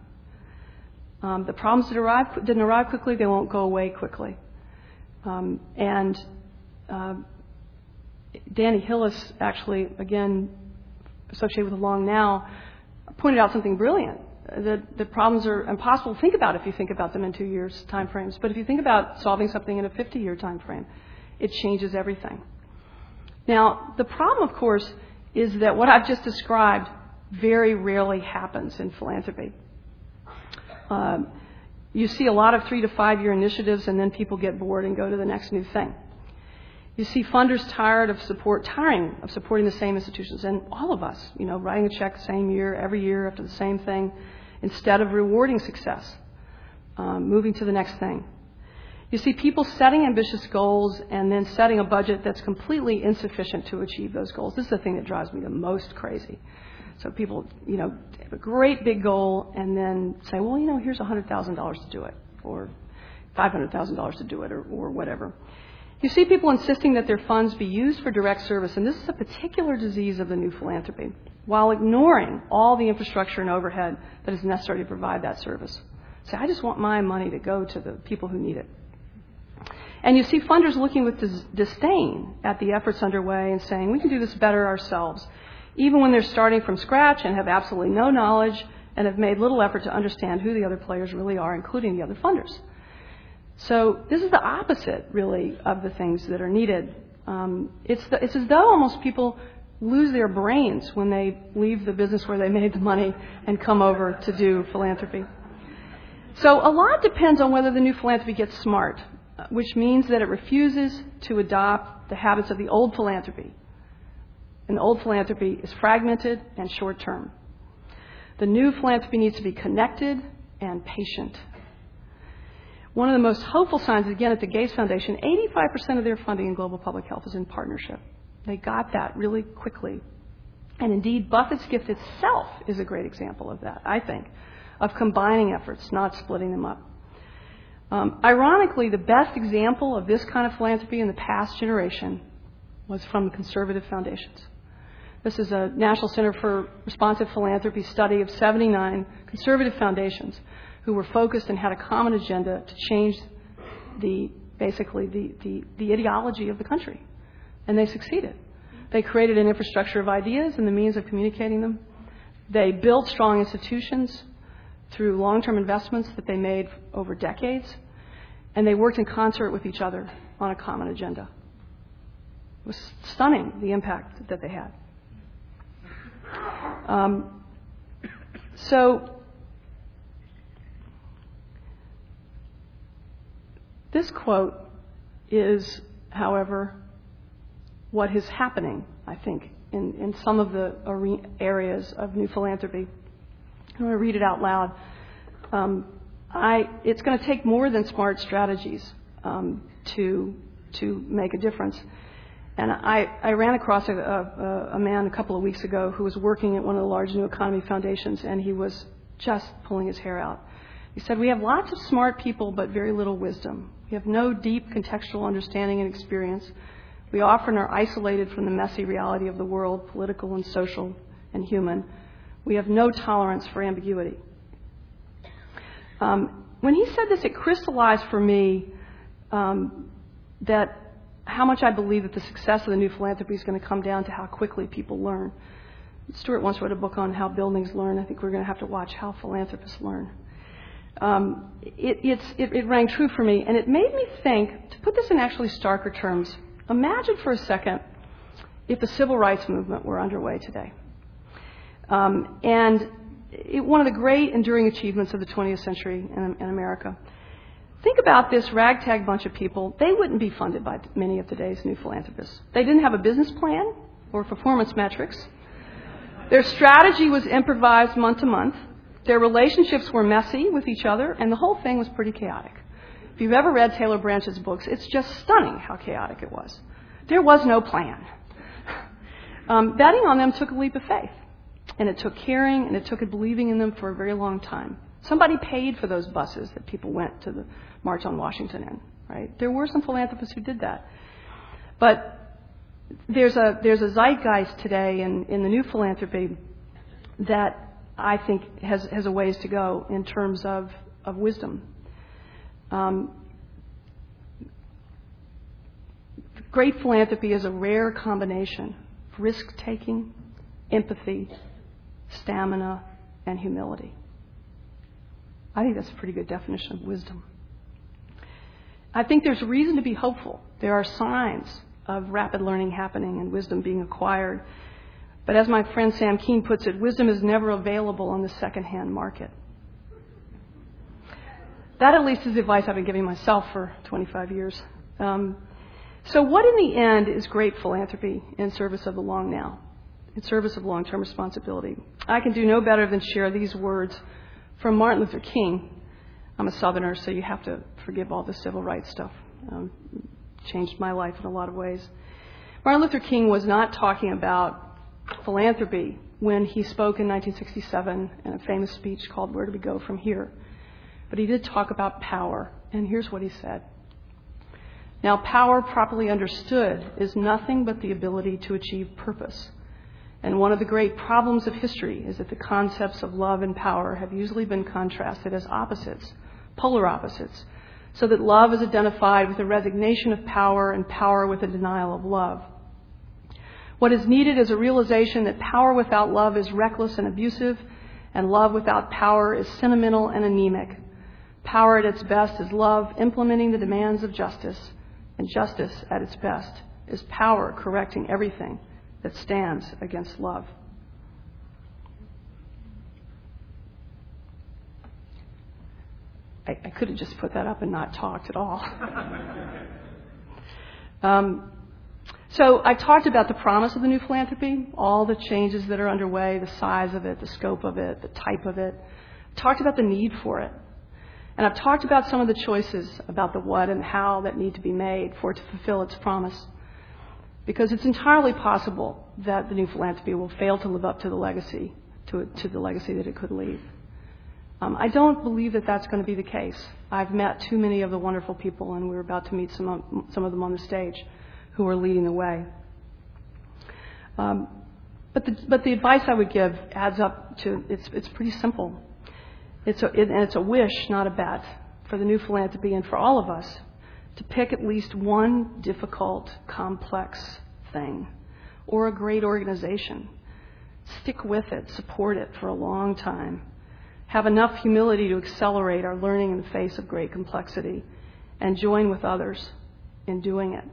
Um, the problems that arrive, didn't arrive quickly, they won't go away quickly. Um, and uh, Danny Hillis, actually, again, associated with Long Now, pointed out something brilliant the problems are impossible to think about if you think about them in two years time frames. But if you think about solving something in a 50 year time frame, it changes everything. Now, the problem, of course, is that what I've just described very rarely happens in philanthropy. Um, you see a lot of three to five year initiatives, and then people get bored and go to the next new thing. You see funders tired of support, tiring of supporting the same institutions, and all of us, you know, writing a check the same year, every year after the same thing, instead of rewarding success, um, moving to the next thing. You see people setting ambitious goals and then setting a budget that's completely insufficient to achieve those goals. This is the thing that drives me the most crazy. So people, you know, have a great big goal and then say, well, you know, here's $100,000 to do it, or $500,000 to do it, or, or whatever. You see people insisting that their funds be used for direct service, and this is a particular disease of the new philanthropy, while ignoring all the infrastructure and overhead that is necessary to provide that service. Say, I just want my money to go to the people who need it. And you see funders looking with dis- disdain at the efforts underway and saying, we can do this better ourselves, even when they're starting from scratch and have absolutely no knowledge and have made little effort to understand who the other players really are, including the other funders. So this is the opposite, really, of the things that are needed. Um, it's, the, it's as though almost people lose their brains when they leave the business where they made the money and come over to do philanthropy. So a lot depends on whether the new philanthropy gets smart, which means that it refuses to adopt the habits of the old philanthropy. And the old philanthropy is fragmented and short term. The new philanthropy needs to be connected and patient One of the most hopeful signs, again, at the Gates Foundation, 85% of their funding in global public health is in partnership. They got that really quickly. And indeed, Buffett's gift itself is a great example of that, I think, of combining efforts, not splitting them up. Um, ironically, the best example of this kind of philanthropy in the past generation was from conservative foundations. This is a National Center for Responsive Philanthropy study of 79 conservative foundations who were focused and had a common agenda to change the basically the, the, the ideology of the country. And they succeeded. They created an infrastructure of ideas and the means of communicating them. They built strong institutions through long term investments that they made over decades. And they worked in concert with each other on a common agenda. It was stunning the impact that they had. Um, so, this quote is, however, what is happening, I think, in, in some of the areas of new philanthropy. I'm going to read it out loud. Um, I, it's going to take more than smart strategies um, to, to make a difference. And I, I ran across a, a, a man a couple of weeks ago who was working at one of the large new economy foundations, and he was just pulling his hair out. He said, We have lots of smart people, but very little wisdom. We have no deep contextual understanding and experience. We often are isolated from the messy reality of the world, political and social and human. We have no tolerance for ambiguity. Um, when he said this, it crystallized for me um, that how much I believe that the success of the new philanthropy is going to come down to how quickly people learn. Stewart once wrote a book on how buildings learn. I think we're going to have to watch how philanthropists learn. Um, it, rang true for me, and it made me think to put this in actually starker terms. Imagine for a second if the civil rights movement were underway today. Um, and it, one of the great enduring achievements of the 20th century in, in America. Think about this ragtag bunch of people. They wouldn't be funded by many of today's new philanthropists. They didn't have a business plan or performance metrics. Their strategy was improvised month to month. Their relationships were messy with each other, and the whole thing was pretty chaotic. If you've ever read Taylor Branch's books, it's just stunning how chaotic it was. There was no plan. Um, betting on them took a leap of faith. And it took caring and it took believing in them for a very long time. Somebody paid for those buses that people went to the March on Washington in, right? There were some philanthropists who did that. But there's a, there's a zeitgeist today in, in the new philanthropy that I think has, has a ways to go in terms of, of wisdom. Um, great philanthropy is a rare combination of risk taking, empathy, stamina, and humility. I think that's a pretty good definition of wisdom. I think there's reason to be hopeful. There are signs of rapid learning happening and wisdom being acquired. But as my friend Sam Keen puts it, wisdom is never available on the secondhand market. That at least is advice I've been giving myself for 25 years. Um, so, what in the end is great philanthropy in service of the long now? in service of long term responsibility. I can do no better than share these words from Martin Luther King. I'm a Southerner, so you have to forgive all the civil rights stuff. Um, changed my life in a lot of ways. Martin Luther King was not talking about philanthropy when he spoke in 1967 in a famous speech called Where Do We Go From Here? But he did talk about power, and here's what he said. Now, power properly understood is nothing but the ability to achieve purpose. And one of the great problems of history is that the concepts of love and power have usually been contrasted as opposites, polar opposites, so that love is identified with a resignation of power and power with a denial of love. What is needed is a realization that power without love is reckless and abusive, and love without power is sentimental and anemic. Power at its best is love implementing the demands of justice, and justice at its best is power correcting everything that stands against love. I, I could have just put that up and not talked at all. um, so I've talked about the promise of the new philanthropy, all the changes that are underway, the size of it, the scope of it, the type of it. I talked about the need for it. And I've talked about some of the choices about the what and how that need to be made for it to fulfill its promise. Because it's entirely possible that the new philanthropy will fail to live up to the legacy, to, to the legacy that it could leave. Um, I don't believe that that's going to be the case. I've met too many of the wonderful people, and we're about to meet some some of them on the stage who are leading the way. Um, but, the, but the advice I would give adds up to it's, it's pretty simple. It's a, it, and it's a wish, not a bet, for the new philanthropy and for all of us to pick at least one difficult, complex thing or a great organization. Stick with it, support it for a long time. Have enough humility to accelerate our learning in the face of great complexity and join with others in doing it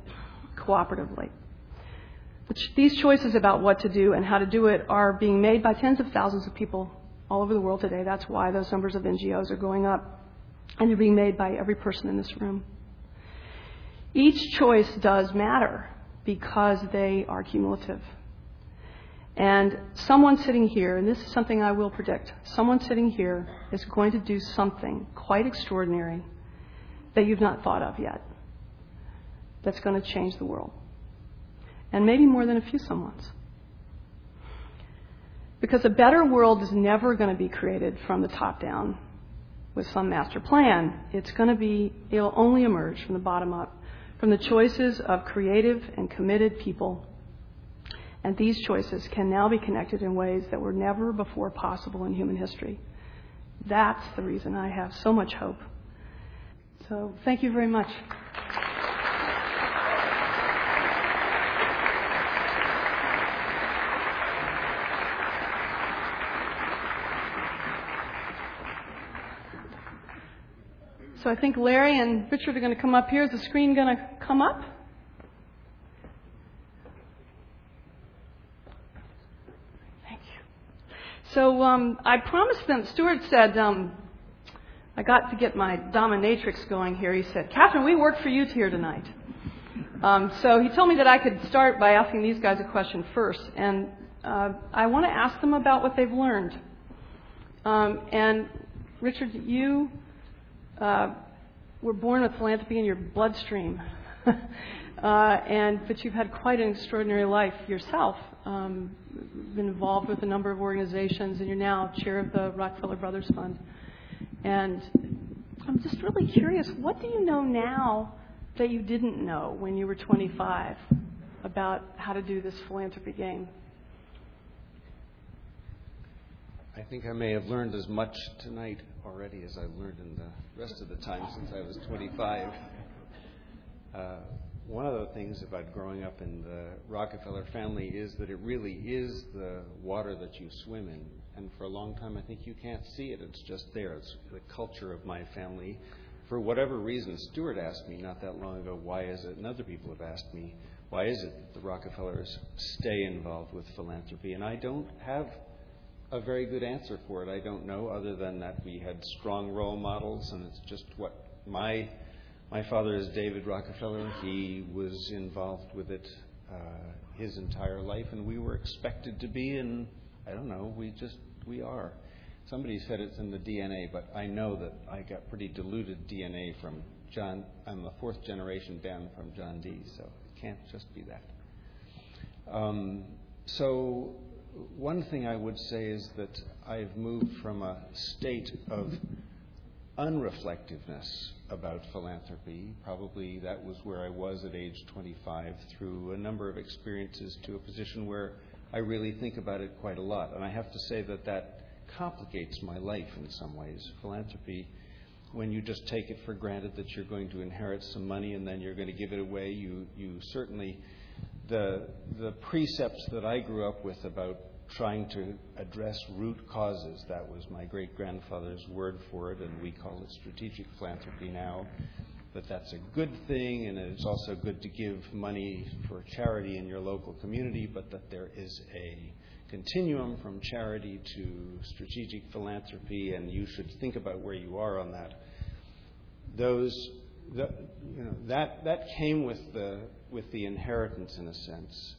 cooperatively. These choices about what to do and how to do it are being made by tens of thousands of people all over the world today. That's why those numbers of NGOs are going up. And they're being made by every person in this room. Each choice does matter because they are cumulative. And someone sitting here, and this is something I will predict, someone sitting here is going to do something quite extraordinary that you've not thought of yet that's going to change the world. And maybe more than a few someones. Because a better world is never going to be created from the top down with some master plan. It's going to be, it'll only emerge from the bottom up, from the choices of creative and committed people. And these choices can now be connected in ways that were never before possible in human history. That's the reason I have so much hope. So, thank you very much. So I think Larry and Richard are going to come up here. Is the screen going to come up? Thank you. So um, I promised them, Stewart said, um, I got to get my dominatrix going here. He said, Katherine, we work for you here tonight. Um, so he told me that I could start by asking these guys a question first. And uh, I want to ask them about what they've learned. Um, and Richard, you uh, were born with philanthropy in your bloodstream. uh, and but you've had quite an extraordinary life yourself. Um, been involved with a number of organizations, and you're now chair of the Rockefeller Brothers Fund. And I'm just really curious, what do you know now that you didn't know when you were 25 about how to do this philanthropy game? I think I may have learned as much tonight already as I've learned in the rest of the time since I was 25. Uh, one of the things about growing up in the Rockefeller family is that it really is the water that you swim in. And for a long time, I think you can't see it. It's just there. It's the culture of my family. For whatever reason, Stewart asked me not that long ago, why is it, and other people have asked me, why is it that the Rockefellers stay involved with philanthropy? And I don't have a very good answer for it. I don't know, other than that we had strong role models, and it's just what my my father is David Rockefeller. He was involved with it uh, his entire life, and we were expected to be. And I don't know, we just we are. Somebody said it's in the DNA, but I know that I got pretty diluted DNA from John. I'm a fourth generation Ben from John D, so it can't just be that. Um, so one thing I would say is that I've moved from a state of unreflectiveness about philanthropy. Probably that was where I was at age 25 through a number of experiences to a position where I really think about it quite a lot. And I have to say that that complicates my life in some ways. Philanthropy, when you just take it for granted that you're going to inherit some money and then you're going to give it away, you, you certainly the, the precepts that I grew up with about trying to address root causes, that was my great grandfather's word for it, and we call it strategic philanthropy now. But that's a good thing, and it's also good to give money for charity in your local community, but that there is a continuum from charity to strategic philanthropy, and you should think about where you are on that. Those, the, you know, that that came with the with the inheritance in a sense.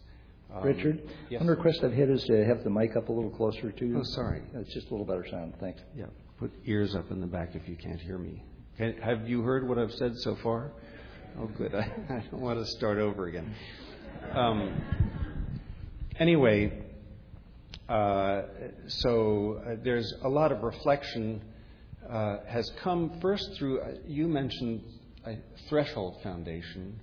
Um, Richard, yes, one request I've had is to have the mic up a little closer to you. Oh, sorry. It's just a little better sound. Thanks. Yeah. Put ears up in the back if you can't hear me. Can, have you heard what I've said so far? Oh, good. I, I don't want to start over again. Um, anyway, uh, so uh, there's a lot of reflection uh, has come first through. Uh, you mentioned a Threshold Foundation,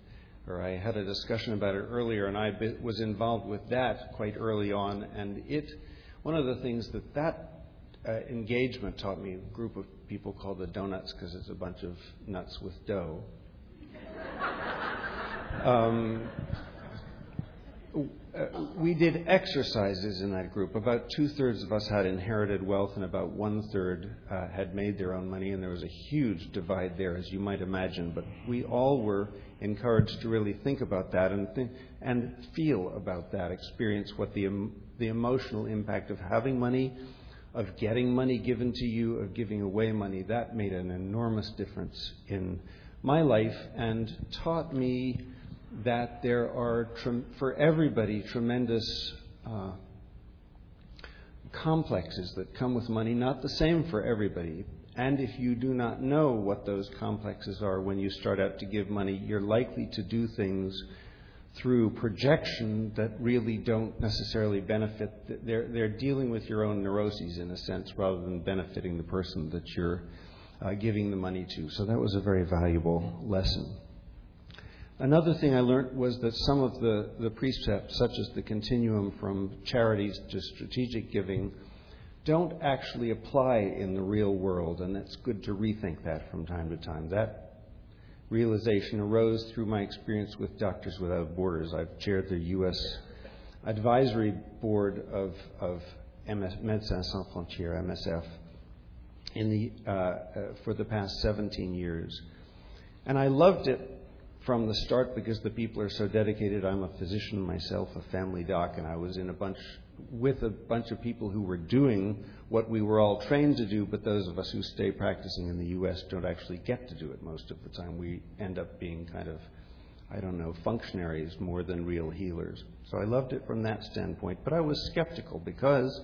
or I had a discussion about it earlier, and I was involved with that quite early on. And it, one of the things that that uh, engagement taught me, a group of people called the Donuts because it's a bunch of nuts with dough. Um, uh, we did exercises in that group. About two thirds of us had inherited wealth, and about one third uh, had made their own money, and there was a huge divide there, as you might imagine. But we all were encouraged to really think about that and and feel about that, experience what the the emotional impact of having money, of getting money given to you, of giving away money. That made an enormous difference in my life and taught me that there are, for everybody, tremendous uh, complexes that come with money, not the same for everybody. And if you do not know what those complexes are when you start out to give money, you're likely to do things through projection that really don't necessarily benefit. They're, they're dealing with your own neuroses in a sense rather than benefiting the person that you're uh, giving the money to. So that was a very valuable lesson. Another thing I learned was that some of the, the precepts, such as the continuum from charities to strategic giving, don't actually apply in the real world, and it's good to rethink that from time to time. That realization arose through my experience with Doctors Without Borders. I've chaired the U.S. advisory board of, of MS, Médecins Sans Frontières, MSF, in the, uh, uh, for the past 17 years. And I loved it from the start because the people are so dedicated. I'm a physician myself, a family doc, and I was in a bunch with a bunch of people who were doing what we were all trained to do, but those of us who stay practicing in the U.S. don't actually get to do it most of the time. We end up being kind of, I don't know, functionaries more than real healers. So I loved it from that standpoint, but I was skeptical because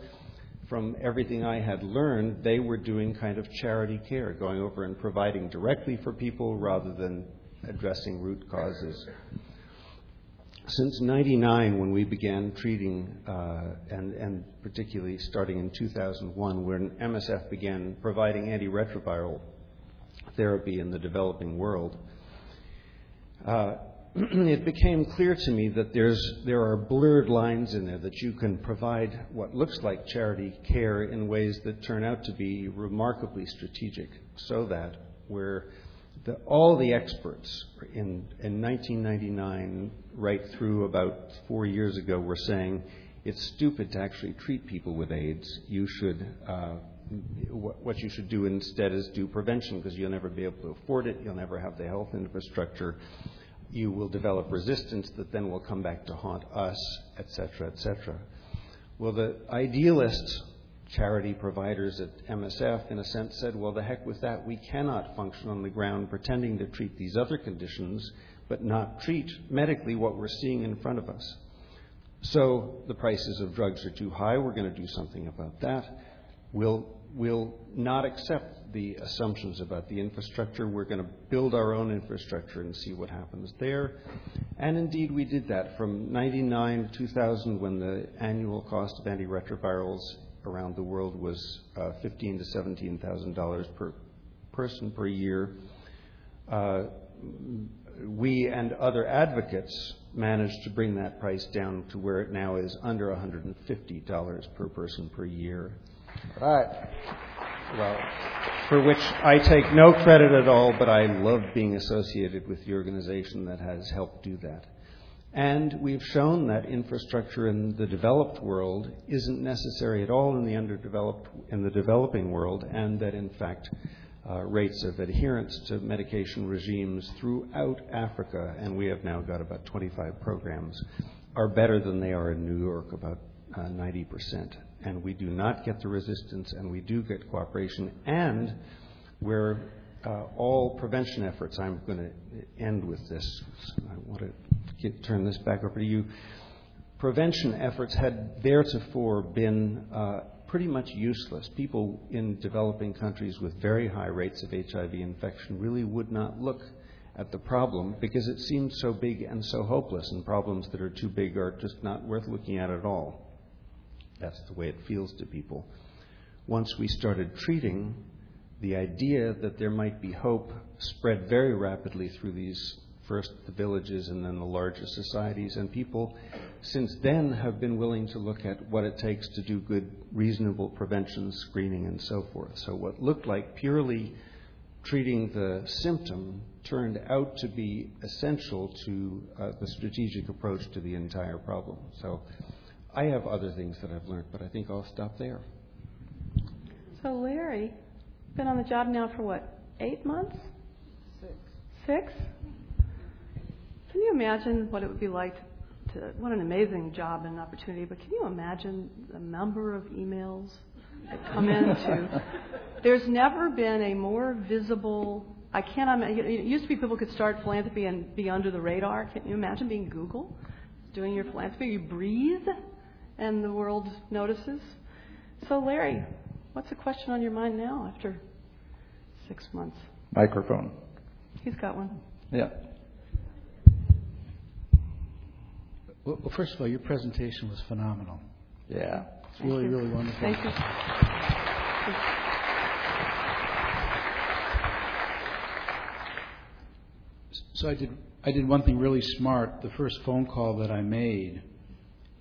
from everything I had learned, they were doing kind of charity care, going over and providing directly for people rather than addressing root causes. Since 99, when we began treating, uh, and, and particularly starting in 2001, when MSF began providing antiretroviral therapy in the developing world, uh, it became clear to me that there's, there are blurred lines in there that you can provide what looks like charity care in ways that turn out to be remarkably strategic, so that where the, all the experts in, in 1999, right through about four years ago, were saying it's stupid to actually treat people with AIDS. You should, uh, what you should do instead is do prevention because you'll never be able to afford it. You'll never have the health infrastructure. You will develop resistance that then will come back to haunt us, etc., etc. Well, the idealists charity providers at MSF, in a sense, said, well, the heck with that. We cannot function on the ground pretending to treat these other conditions, but not treat medically what we're seeing in front of us. So the prices of drugs are too high. We're going to do something about that. We'll, we'll not accept the assumptions about the infrastructure. We're going to build our own infrastructure and see what happens there. And indeed, we did that from 99 to 2000 when the annual cost of antiretrovirals around the world was uh, fifteen to seventeen thousand dollars per person per year. Uh, we and other advocates managed to bring that price down to where it now is under $150 per person per year. Right. Well, for which I take no credit at all, but I love being associated with the organization that has helped do that. And we've shown that infrastructure in the developed world isn't necessary at all in the underdeveloped, in the developing world, and that in fact, uh, rates of adherence to medication regimes throughout Africa, and we have now got about 25 programs, are better than they are in New York, about uh, 90%. And we do not get the resistance, and we do get cooperation, and where uh, all prevention efforts, I'm going to end with this. I want to get, turn this back over to you. Prevention efforts had theretofore been uh, pretty much useless. People in developing countries with very high rates of HIV infection really would not look at the problem because it seemed so big and so hopeless, and problems that are too big are just not worth looking at at all. That's the way it feels to people. Once we started treating, the idea that there might be hope spread very rapidly through these first the villages and then the larger societies. And people since then have been willing to look at what it takes to do good, reasonable prevention, screening, and so forth. So what looked like purely treating the symptom turned out to be essential to uh, the strategic approach to the entire problem. So I have other things that I've learned, but I think I'll stop there. So Larry, been on the job now for what, eight months? Six. Six? Can you imagine what it would be like to, what an amazing job and opportunity, but can you imagine the number of emails that come into, there's never been a more visible, I can't imagine, it used to be people could start philanthropy and be under the radar. Can you imagine being Google, doing your philanthropy? You breathe and the world notices. So Larry, What's the question on your mind now after six months? Microphone. He's got one. Yeah. Well, first of all, your presentation was phenomenal. Yeah. It's really, you. really wonderful. Thank you. So I did I did one thing really smart. The first phone call that I made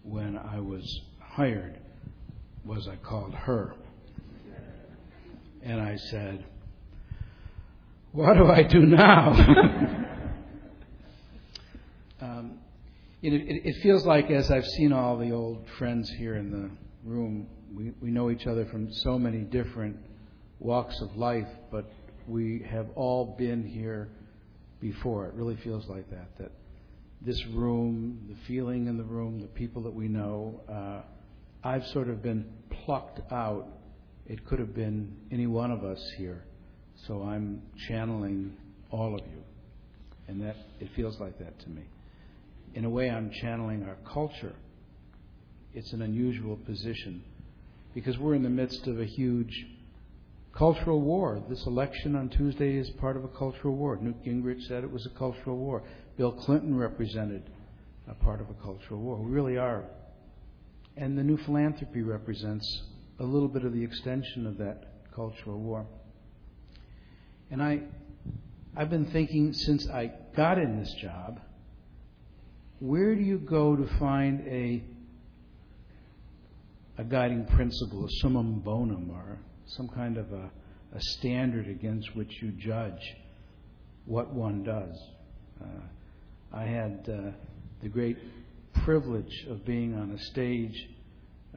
when I was hired was I called her and I said, What do I do now? um, it, it, feels like, as I've seen all the old friends here in the room, we, we know each other from so many different walks of life, but we have all been here before. It really feels like that. That this room, the feeling in the room, the people that we know, uh, I've sort of been plucked out it could have been any one of us here. So I'm channeling all of you. And that it feels like that to me. In a way, I'm channeling our culture. It's an unusual position because we're in the midst of a huge cultural war. This election on Tuesday is part of a cultural war. Newt Gingrich said it was a cultural war. Bill Clinton represented a part of a cultural war. We really are. And the new philanthropy represents a little bit of the extension of that cultural war. And I, I've been thinking since I got in this job, where do you go to find a, a guiding principle, a summum bonum, or some kind of a, a standard against which you judge what one does? Uh, I had uh, the great privilege of being on a stage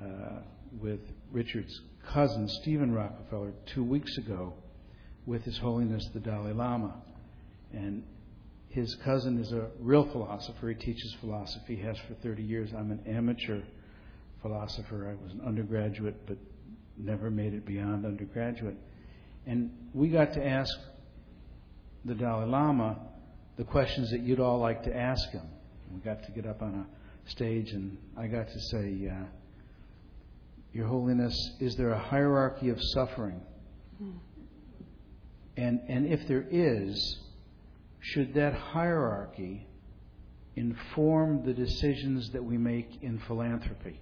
uh, with Richard's cousin, Steven Rockefeller, two weeks ago with His Holiness the Dalai Lama. And his cousin is a real philosopher. He teaches philosophy, he has for 30 years. I'm an amateur philosopher. I was an undergraduate, but never made it beyond undergraduate. And we got to ask the Dalai Lama the questions that you'd all like to ask him. We got to get up on a stage, and I got to say, uh, your Holiness, is there a hierarchy of suffering? And, and if there is, should that hierarchy inform the decisions that we make in philanthropy?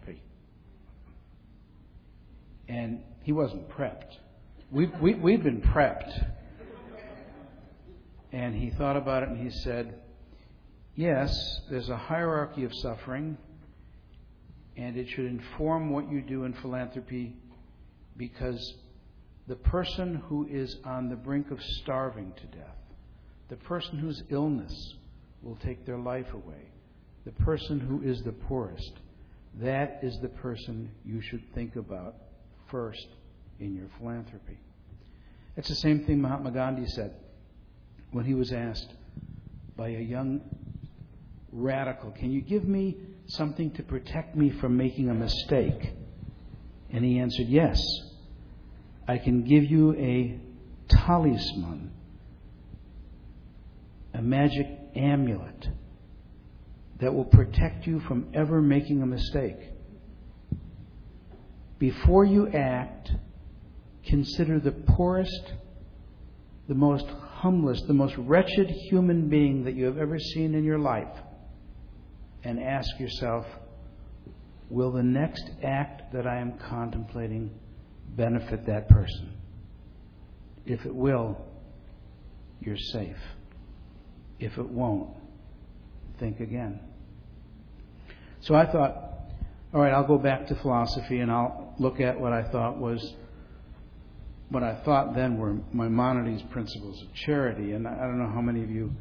And he wasn't prepped. We've, we, have we have been prepped. And he thought about it and he said, Yes, there's a hierarchy of suffering, and it should inform what you do in philanthropy because the person who is on the brink of starving to death, the person whose illness will take their life away, the person who is the poorest, that is the person you should think about first in your philanthropy. It's the same thing Mahatma Gandhi said when he was asked by a young radical, Can you give me something to protect me from making a mistake? And he answered, Yes. I can give you a talisman, a magic amulet that will protect you from ever making a mistake. before you act, consider the poorest, the most humblest, the most wretched human being that you have ever seen in your life, and ask yourself, will the next act that I am contemplating benefit that person? If it will, you're safe. If it won't, think again. So I thought, all right, I'll go back to philosophy and I'll look at what I thought was what I thought then were Maimonides' principles of charity. And I don't know how many of you,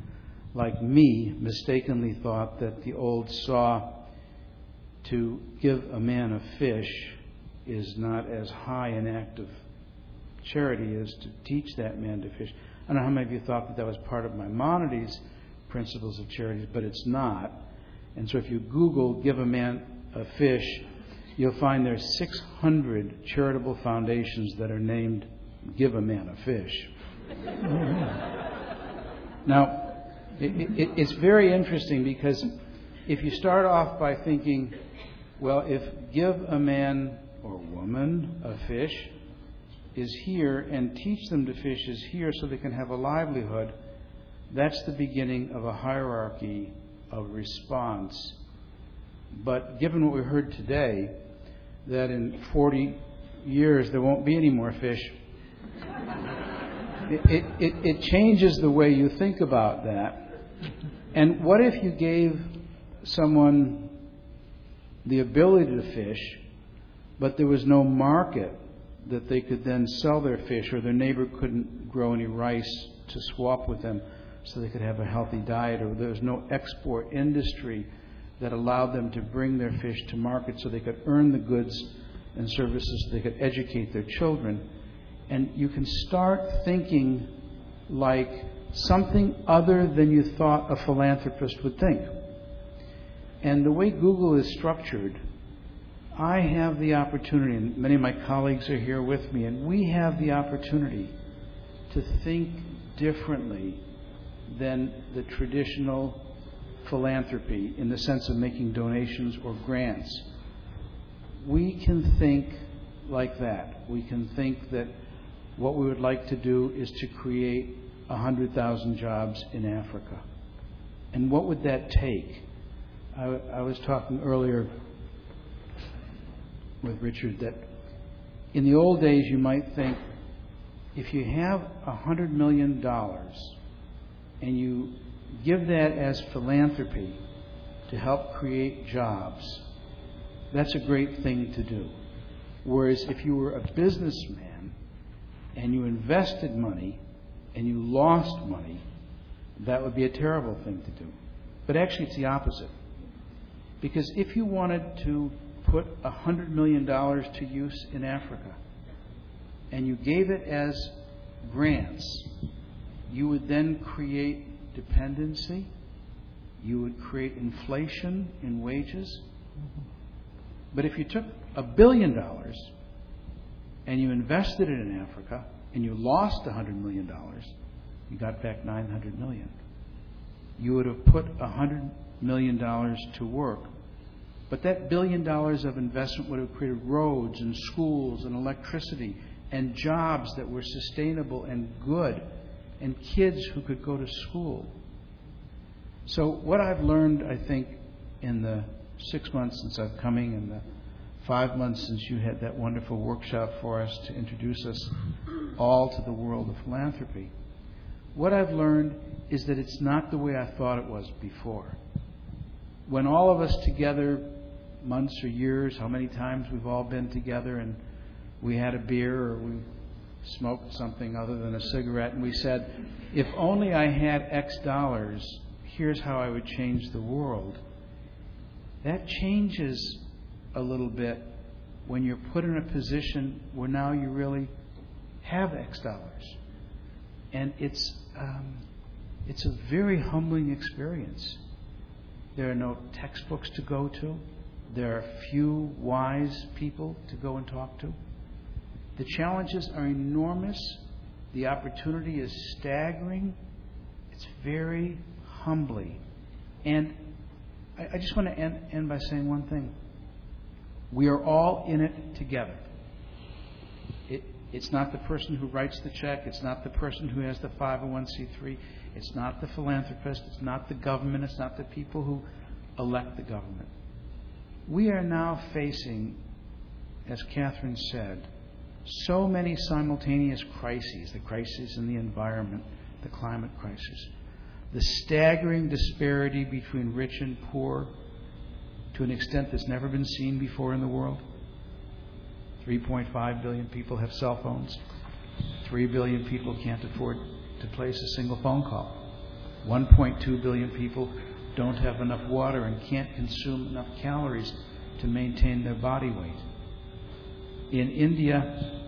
like me, mistakenly thought that the old saw to give a man a fish is not as high an act of charity as to teach that man to fish. I don't know how many of you thought that that was part of Maimonides' principles of charity, but it's not. And so if you Google give a man a fish, you'll find there's 600 charitable foundations that are named Give a Man a Fish. now, it, it, it's very interesting because if you start off by thinking, well, if give a man or woman a fish is here and teach them to fish is here so they can have a livelihood, that's the beginning of a hierarchy of response. But given what we heard today, that in 40 years there won't be any more fish, it, it, it, changes the way you think about that. And what if you gave someone the ability to fish, but there was no market that they could then sell their fish, or their neighbor couldn't grow any rice to swap with them so they could have a healthy diet, or there was no export industry that allowed them to bring their fish to market so they could earn the goods and services so they could educate their children. And you can start thinking like something other than you thought a philanthropist would think. And the way Google is structured, I have the opportunity, and many of my colleagues are here with me, and we have the opportunity to think differently than the traditional philanthropy in the sense of making donations or grants. We can think like that. We can think that what we would like to do is to create 100,000 jobs in Africa. And what would that take? I, I was talking earlier with Richard that in the old days you might think if you have a $100 million and you give that as philanthropy to help create jobs, that's a great thing to do. Whereas if you were a businessman and you invested money and you lost money, that would be a terrible thing to do. But actually, it's the opposite. Because if you wanted to put $100 million to use in Africa and you gave it as grants, you would then create dependency. You would create inflation in wages. But if you took a billion dollars and you invested it in Africa and you lost $100 million, you got back 900 million. You would have put $100 million to work. But that billion dollars of investment would have created roads and schools and electricity and jobs that were sustainable and good and kids who could go to school. So, what I've learned, I think, in the six months since I've coming and the five months since you had that wonderful workshop for us to introduce us all to the world of philanthropy, what I've learned is that it's not the way I thought it was before. When all of us together, months or years, how many times we've all been together and we had a beer or we smoked something other than a cigarette, and we said, if only I had X dollars, here's how I would change the world. That changes a little bit when you're put in a position where now you really have X dollars. And it's, um, it's a very humbling experience. There are no textbooks to go to. There are few wise people to go and talk to. The challenges are enormous. The opportunity is staggering. It's very humbly. And I, I just want to end, end by saying one thing. We are all in it together. It, it's not the person who writes the check. It's not the person who has the 501c3. It's not the philanthropist. It's not the government. It's not the people who elect the government. We are now facing, as Katherine said, so many simultaneous crises the crisis in the environment, the climate crisis, the staggering disparity between rich and poor to an extent that's never been seen before in the world. 3.5 billion people have cell phones. 3 billion people can't afford to place a single phone call. 1.2 billion people don't have enough water and can't consume enough calories to maintain their body weight. In India,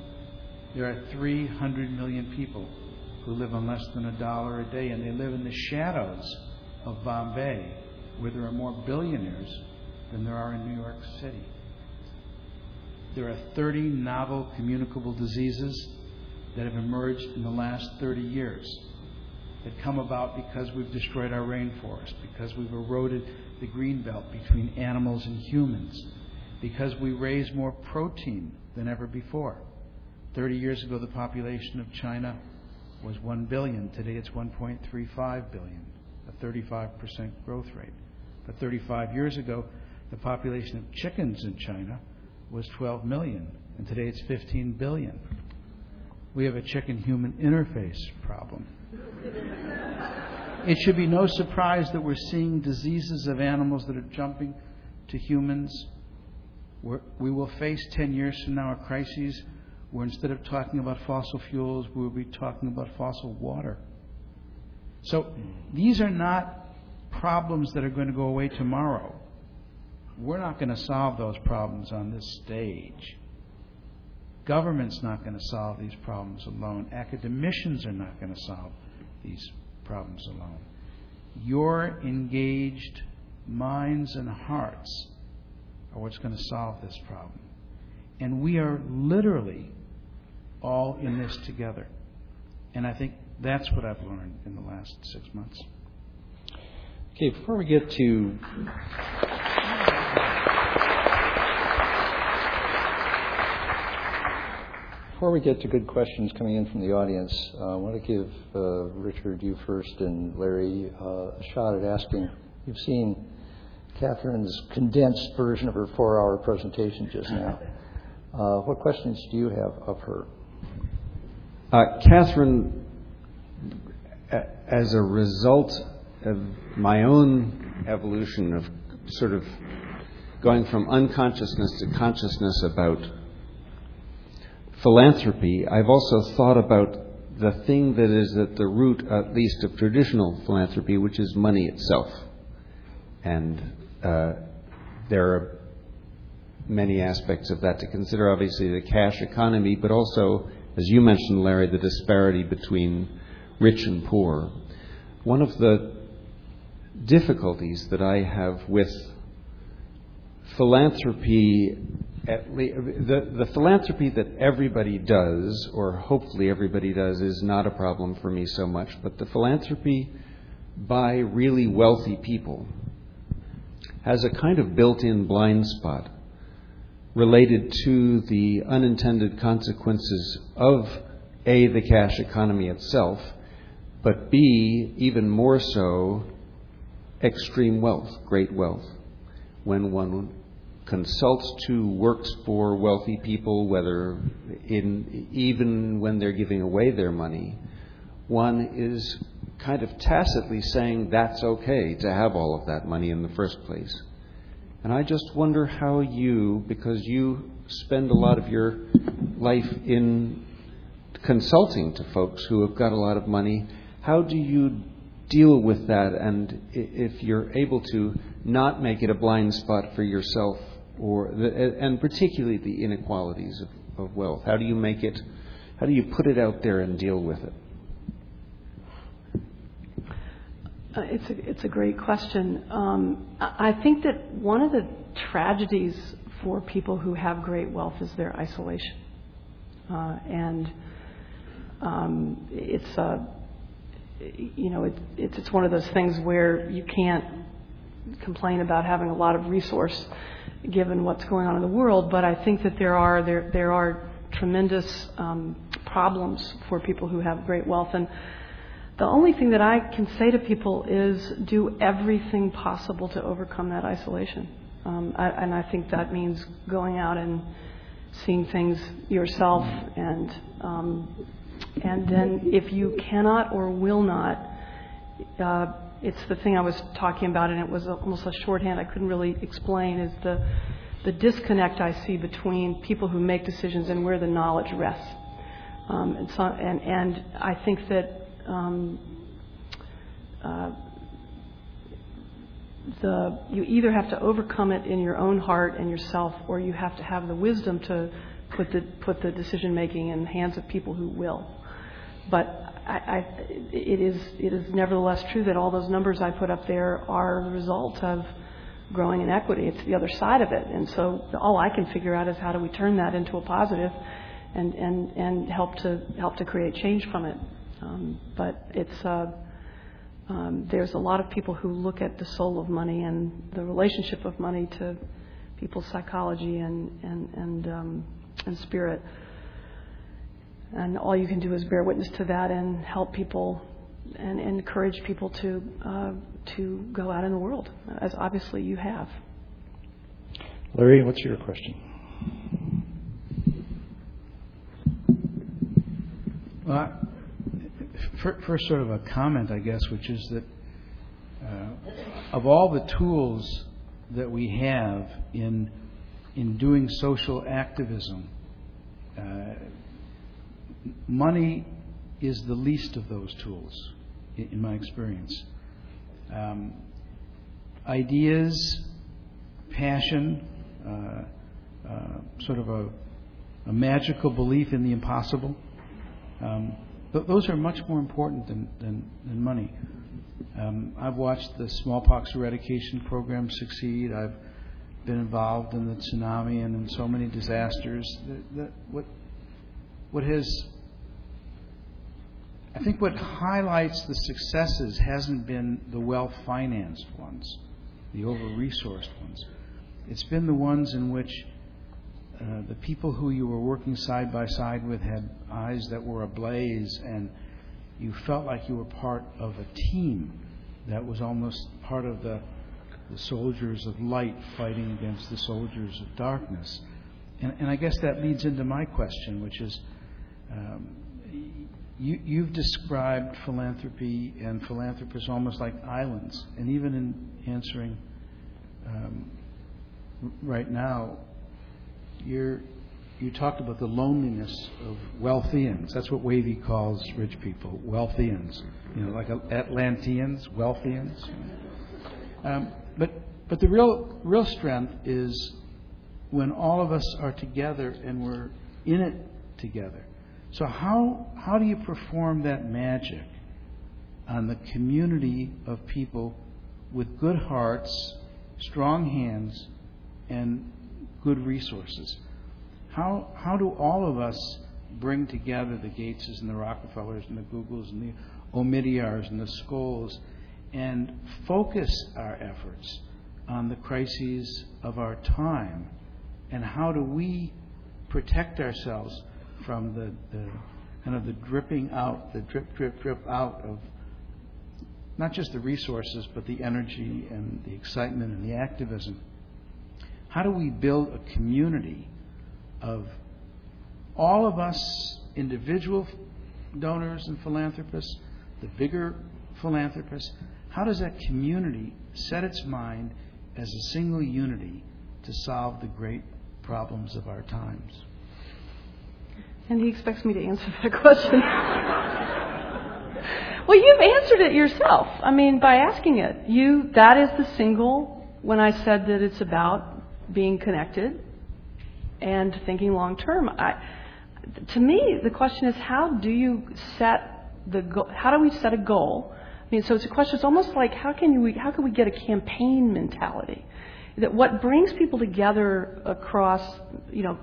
there are 300 million people who live on less than a dollar a day, and they live in the shadows of Bombay, where there are more billionaires than there are in New York City. There are 30 novel communicable diseases that have emerged in the last 30 years that come about because we've destroyed our rainforest, because we've eroded the green belt between animals and humans, because we raise more protein than ever before. 30 years ago, the population of China was 1 billion. Today it's 1.35 billion, a 35% growth rate. But 35 years ago, the population of chickens in China was 12 million, and today it's 15 billion. We have a chicken human interface problem. It should be no surprise that we're seeing diseases of animals that are jumping to humans. We're, we will face 10 years from now a crisis where instead of talking about fossil fuels, we will be talking about fossil water. So these are not problems that are going to go away tomorrow. We're not going to solve those problems on this stage. Government's not going to solve these problems alone. Academicians are not going to solve these problems alone. Your engaged minds and hearts are what's going to solve this problem. And we are literally all in this together. And I think that's what I've learned in the last six months. Okay, before we get to Before we get to good questions coming in from the audience, uh, I want to give uh, Richard, you first, and Larry uh, a shot at asking. You've seen Katherine's condensed version of her four hour presentation just now. Uh, what questions do you have of her? Uh, Catherine, as a result of my own evolution of sort of going from unconsciousness to consciousness about philanthropy, I've also thought about the thing that is at the root, at least, of traditional philanthropy, which is money itself. And uh, there are many aspects of that to consider. Obviously, the cash economy, but also, as you mentioned, Larry, the disparity between rich and poor. One of the difficulties that I have with philanthropy the, the philanthropy that everybody does, or hopefully everybody does, is not a problem for me so much, but the philanthropy by really wealthy people has a kind of built in blind spot related to the unintended consequences of A, the cash economy itself, but B, even more so, extreme wealth, great wealth. When one consults to works for wealthy people, whether in even when they're giving away their money, one is kind of tacitly saying that's okay to have all of that money in the first place. And I just wonder how you, because you spend a lot of your life in consulting to folks who have got a lot of money, how do you deal with that? And if you're able to not make it a blind spot for yourself or the, and particularly the inequalities of, of wealth? How do you make it? How do you put it out there and deal with it? Uh, it's a it's a great question. Um, I think that one of the tragedies for people who have great wealth is their isolation, uh, and um, it's uh, you know it, it's it's one of those things where you can't complain about having a lot of resource given what's going on in the world. But I think that there are there there are tremendous um, problems for people who have great wealth, and the only thing that I can say to people is do everything possible to overcome that isolation. Um, I, and I think that means going out and seeing things yourself, and um, and then if you cannot or will not. Uh, it's the thing I was talking about, and it was almost a shorthand I couldn't really explain. Is the the disconnect I see between people who make decisions and where the knowledge rests. Um, and, so, and, and I think that um, uh, the you either have to overcome it in your own heart and yourself, or you have to have the wisdom to put the put the decision making in the hands of people who will. But it is nevertheless true that all those numbers I put up there are the result of growing inequity. It's the other side of it, and so all I can figure out is how do we turn that into a positive, and and and help to help to create change from it. Um, but it's uh, um, there's a lot of people who look at the soul of money and the relationship of money to people's psychology and and and um, and spirit and all you can do is bear witness to that and help people and, encourage people to uh, to go out in the world, as obviously you have. Larry, what's your question? Well, first, sort of a comment, I guess, which is that uh, of all the tools that we have in in doing social activism, uh, money is the least of those tools, in my experience. Um, ideas, passion, uh, uh, sort of a, a, magical belief in the impossible. Um, th- those are much more important than, than, than money. Um, I've watched the smallpox eradication program succeed. I've been involved in the tsunami and in so many disasters. That, that what, what has I think what highlights the successes hasn't been the well financed ones, the over resourced ones. It's been the ones in which uh, the people who you were working side by side with had eyes that were ablaze, and you felt like you were part of a team that was almost part of the, the soldiers of light fighting against the soldiers of darkness. And, and I guess that leads into my question, which is. Um, you, you've described philanthropy and philanthropists almost like islands. And even in answering um, right now, you're, you talked about the loneliness of wealthians. That's what Wavy calls rich people, wealthians. You know, like Atlanteans, wealthians. Um, but but the real real strength is when all of us are together and we're in it together. So, how, how do you perform that magic on the community of people with good hearts, strong hands, and good resources? How, how do all of us bring together the Gateses and the Rockefellers and the Googles and the Omidyars and the Skolls and focus our efforts on the crises of our time? And how do we protect ourselves from the, kind of the dripping out, the drip, drip, drip out of not just the resources, but the energy and the excitement and the activism. How do we build a community of all of us individual donors and philanthropists, the bigger philanthropists? How does that community set its mind as a single unity to solve the great problems of our times? And he expects me to answer that question. well, you've answered it yourself. I mean, by asking it. You that is the single when I said that it's about being connected and thinking long term. I to me, the question is how do you set the goal? How do we set a goal? I mean, so it's a question. It's almost like how can we how can we get a campaign mentality? That what brings people together across, you know,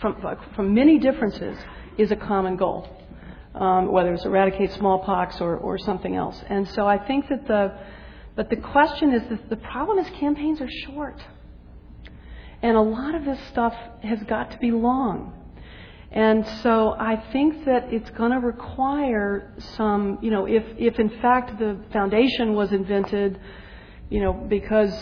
from, from many differences is a common goal, um, whether it's eradicate smallpox or, or something else. And so I think that the, but the question is that the problem is campaigns are short. And a lot of this stuff has got to be long. And so I think that it's going to require some, you know, if, if in fact the foundation was invented, you know, because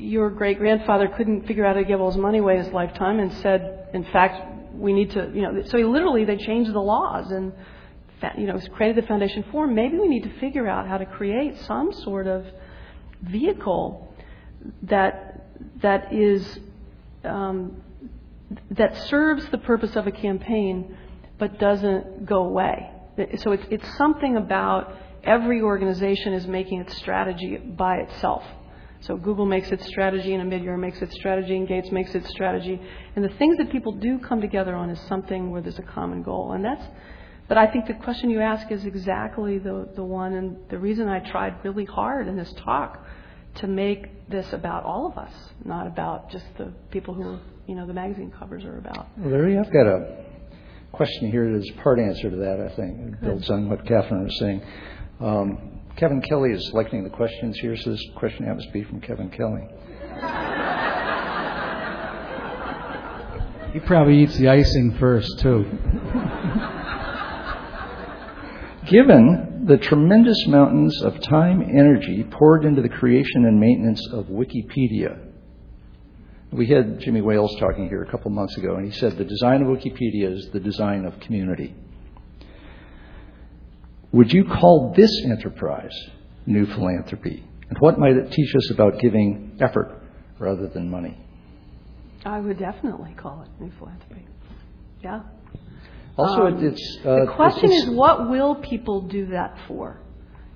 your great grandfather couldn't figure out how to give all his money away his lifetime and said, in fact, we need to, you know, so he literally they changed the laws and, you know, created the foundation for him. Maybe we need to figure out how to create some sort of vehicle that that is um, that serves the purpose of a campaign but doesn't go away. So it's, it's something about every organization is making its strategy by itself. So Google makes its strategy, and Omidyar makes its strategy, and Gates makes its strategy. And the things that people do come together on is something where there's a common goal. And that's, but I think the question you ask is exactly the, the one, and the reason I tried really hard in this talk to make this about all of us, not about just the people who you know the magazine covers are about. Larry, I've got a question here that's part answer to that. I think it builds on what Katherine was saying. Um, Kevin Kelly is selecting the questions here, so this question happens to be from Kevin Kelly. he probably eats the icing first too. Given the tremendous mountains of time, energy poured into the creation and maintenance of Wikipedia, we had Jimmy Wales talking here a couple months ago, and he said the design of Wikipedia is the design of community. Would you call this enterprise new philanthropy? And what might it teach us about giving effort rather than money? I would definitely call it new philanthropy. Yeah. Also, um, it's uh, the question it's, is what will people do that for?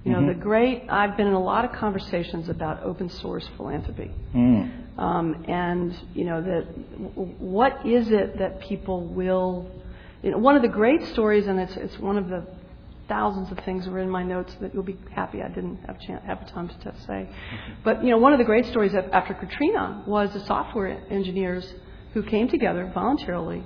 You know, mm-hmm. the great. I've been in a lot of conversations about open source philanthropy, mm. um, and you know, that what is it that people will? You know, one of the great stories, and it's it's one of the thousands of things were in my notes that you'll be happy I didn't have chance, have time to say. But you know, one of the great stories after Katrina was the software engineers who came together voluntarily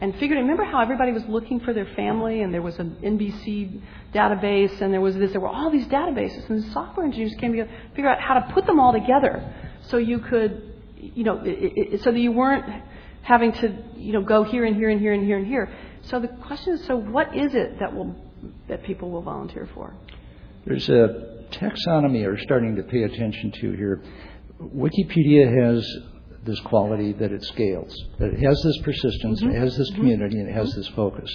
and figured. Remember how everybody was looking for their family, and there was an NBC database, and there was this. There were all these databases, and the software engineers came together, figure out how to put them all together, so you could, you know, it, it, so that you weren't having to, you know, go here and here and here and here and here. So the question is, so what is it that will that people will volunteer for? There's a taxonomy we're starting to pay attention to here. Wikipedia has this quality that it scales, that it has this persistence, mm-hmm. it has this mm-hmm. community, and it has this focus.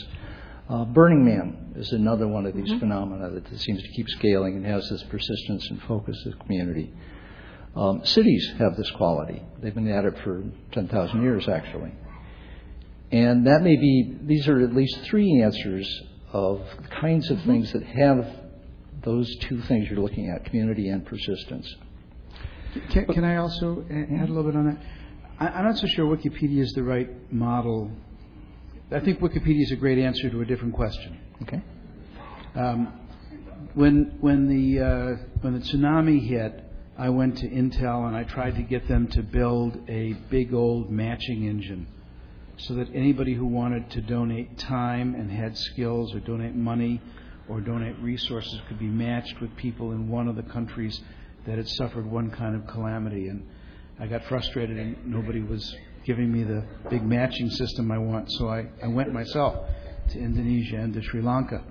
Uh, Burning Man is another one of these mm-hmm. phenomena that seems to keep scaling and has this persistence and focus of community. Um, cities have this quality. They've been at it for 10,000 years, actually. And that may be, these are at least three answers of the kinds of mm-hmm. things that have those two things you're looking at community and persistence. Can, can I also add a little bit on that? I, am not so sure Wikipedia is the right model. I think Wikipedia is a great answer to a different question. Okay. Um, when when the uh, when the tsunami hit, I went to Intel and I tried to get them to build a big old matching engine, so that anybody who wanted to donate time and had skills, or donate money, or donate resources, could be matched with people in one of the countries that had suffered one kind of calamity and I got frustrated and nobody was giving me the big matching system I want, so I, I went myself to Indonesia and to Sri Lanka.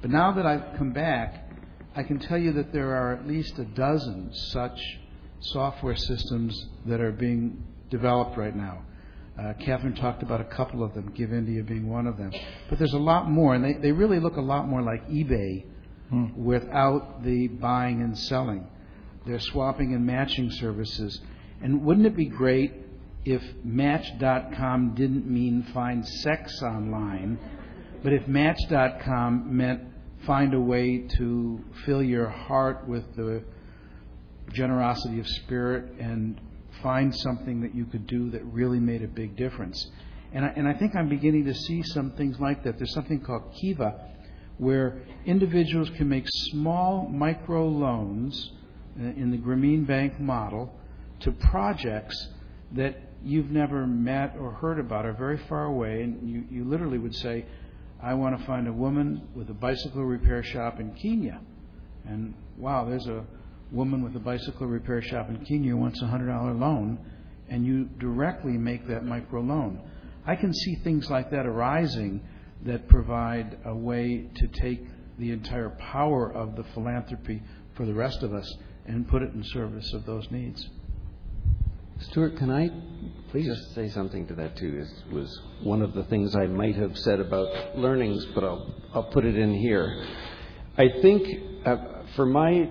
But now that I've come back, I can tell you that there are at least a dozen such software systems that are being developed right now. Uh, Katherine talked about a couple of them, Give India being one of them. But there's a lot more, and they, they really look a lot more like eBay hmm. without the buying and selling. They're swapping and matching services. And wouldn't it be great if Match.com didn't mean find sex online, but if Match.com meant find a way to fill your heart with the generosity of spirit and find something that you could do that really made a big difference. And I, and I think I'm beginning to see some things like that. There's something called Kiva, where individuals can make small micro loans uh, in the Grameen Bank model to projects that you've never met or heard about are very far away, and you, you literally would say, I want to find a woman with a bicycle repair shop in Kenya. And wow, there's a woman with a bicycle repair shop in Kenya wants a $100 loan, and you directly make that microloan. I can see things like that arising that provide a way to take the entire power of the philanthropy for the rest of us and put it in service of those needs. Stewart, can I Please. just say something to that too? It was one of the things I might have said about learnings, but I'll, I'll put it in here. I think uh, for my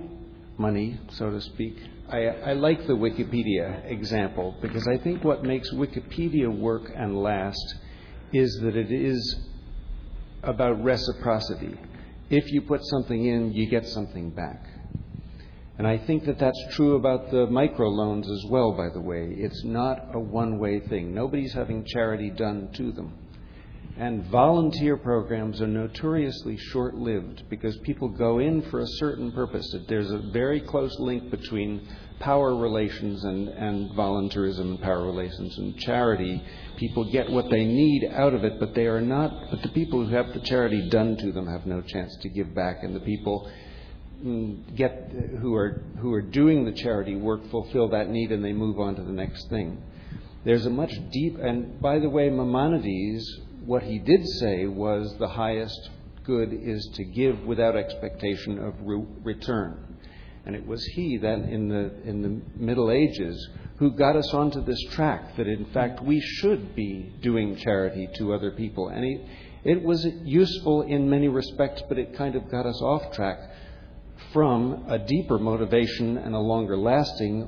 money, so to speak, I, I like the Wikipedia example because I think what makes Wikipedia work and last is that it is about reciprocity. If you put something in, you get something back. And I think that that's true about the microloans as well, by the way. It's not a one way thing. Nobody's having charity done to them. And volunteer programs are notoriously short lived because people go in for a certain purpose. There's a very close link between power relations and, and volunteerism and power relations and charity. People get what they need out of it, but they are not, but the people who have the charity done to them have no chance to give back. And the people mm, get, who, are, who are doing the charity work fulfill that need and they move on to the next thing. There's a much deep, and by the way, Maimonides what he did say was the highest good is to give without expectation of re- return. And it was he then in the, in the Middle Ages who got us onto this track that in fact we should be doing charity to other people. And he, it was useful in many respects, but it kind of got us off track from a deeper motivation and a longer lasting,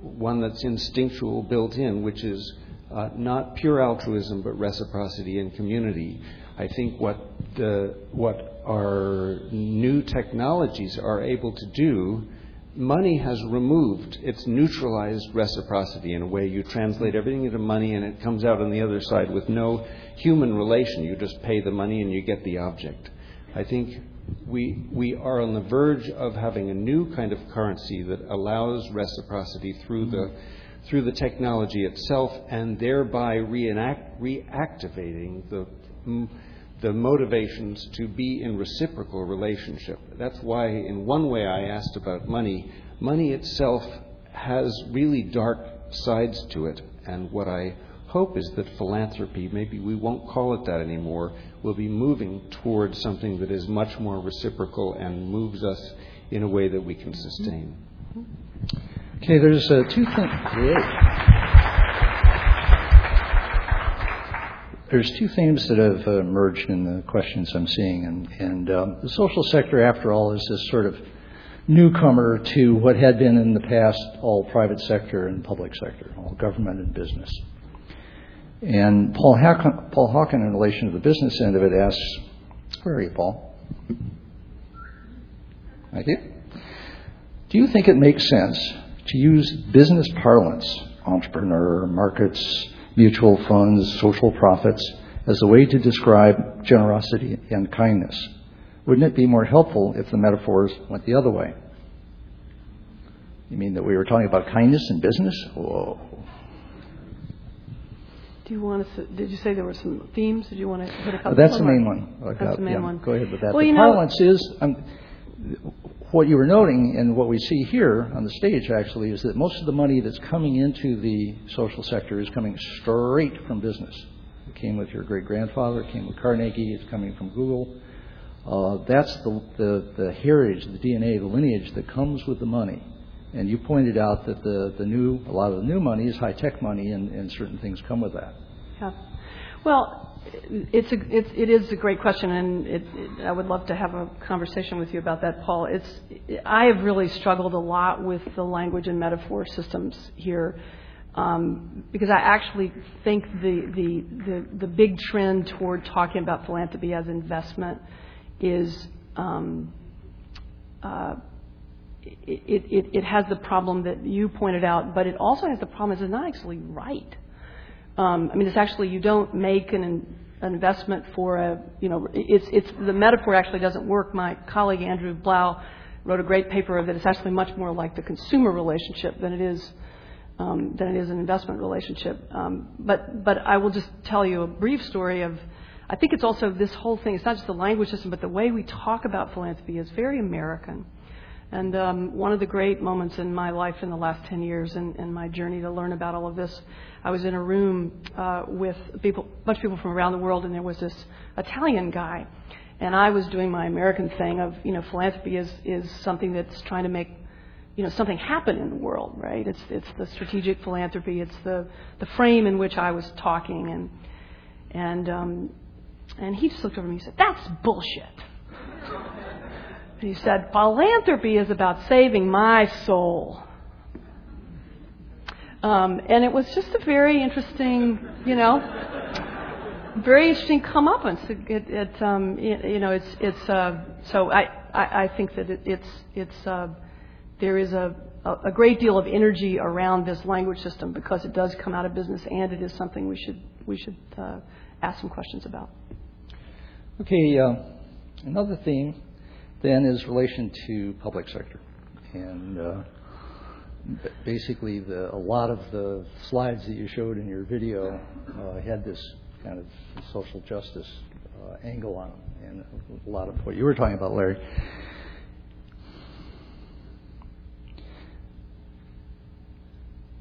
one that's instinctual built in, which is uh, not pure altruism, but reciprocity and community. I think what the what our new technologies are able to do, money has removed. It's neutralized reciprocity in a way. You translate everything into money, and it comes out on the other side with no human relation. You just pay the money and you get the object. I think we, we are on the verge of having a new kind of currency that allows reciprocity through the through the technology itself and thereby reenact, reactivating the, the motivations to be in reciprocal relationship. That's why, in one way, I asked about money. Money itself has really dark sides to it, and what I hope is that philanthropy, maybe we won't call it that anymore, will be moving towards something that is much more reciprocal and moves us in a way that we can sustain. Mm-hmm. Okay, there's uh, two things. There's two themes that have uh, emerged in the questions I'm seeing, and, and um, the social sector, after all, is this sort of newcomer to what had been in the past all private sector and public sector, all government and business. And Paul Hawken, Paul Hawken, in relation to the business end of it, asks, "Where are you, Paul?" Thank you. Do you think it makes sense to use business parlance, entrepreneur, markets, mutual funds, social profits, as a way to describe generosity and kindness. Wouldn't it be more helpful if the metaphors went the other way? You mean that we were talking about kindness in business? Whoa. Do you want to? Did you say there were some themes? Did you want to put a couple? That's the main one. That's the main yeah, one. Go ahead with that. Well, the you parlance know, is um, what you were noting and what we see here on the stage actually is that most of the money that's coming into the social sector is coming straight from business. It came with your great grandfather, it came with Carnegie, it's coming from Google. Uh, that's the, the, the heritage, the DNA, the lineage that comes with the money. And you pointed out that the, the new, a lot of the new money is high tech money, and, and certain things come with that. Yeah. Well, it's a, it's, it is a great question, and it, it, I would love to have a conversation with you about that, Paul. It's, I have really struggled a lot with the language and metaphor systems here. Um, because I actually think the, the, the, the, big trend toward talking about philanthropy as investment is um, uh, it, it, it, has the problem that you pointed out, but it also has the problem is it's not actually right. Um, I mean, it's actually you don't make an, investment for a you know it's it's the metaphor actually doesn't work. My colleague Andrew Blau wrote a great paper of it. It's actually much more like the consumer relationship than it is um, than it is an investment relationship. Um, but but I will just tell you a brief story of. I think it's also this whole thing. It's not just the language system, but the way we talk about philanthropy is very American. And um, one of the great moments in my life in the last 10 years and in, my journey to learn about all of this, I was in a room uh, with people, a bunch of people from around the world, and there was this Italian guy. And I was doing my American thing of, you know, philanthropy is, is something that's trying to make, you know, something happen in the world, right? It's, it's the strategic philanthropy. It's the, the frame in which I was talking. And, and, um, and he just looked over me and said, that's bullshit. And he said, Philanthropy is about saving my soul. Um, and it was just a very interesting, you know, very interesting comeuppance. It, it, it um, you know, it's, it's, uh, so I, I, I think that it, it's, it's, uh, there is a, a great deal of energy around this language system because it does come out of business and it is something we should, we should uh, ask some questions about. Okay, uh, another theme then is relation to public sector. And uh, basically, the, a lot of the slides that you showed in your video uh, had this kind of social justice uh, angle on them, and a lot of what you were talking about, Larry.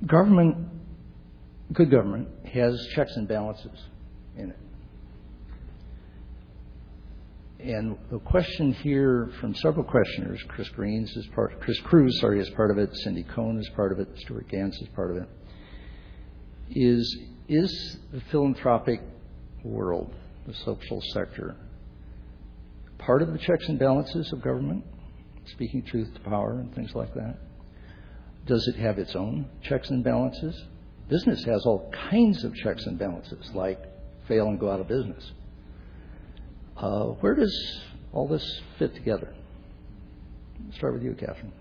Government, good government, has checks and balances in it. And the question here from several questioners, Chris Greens is part, Chris Cruz, sorry, is part of it, Cindy Cohn is part of it, Stuart Gans is part of it, is is the philanthropic world, the social sector, part of the checks and balances of government, speaking truth to power and things like that? Does it have its own checks and balances? Business has all kinds of checks and balances, like fail and go out of business. Uh, where does all this fit together? Start with you, Katherine.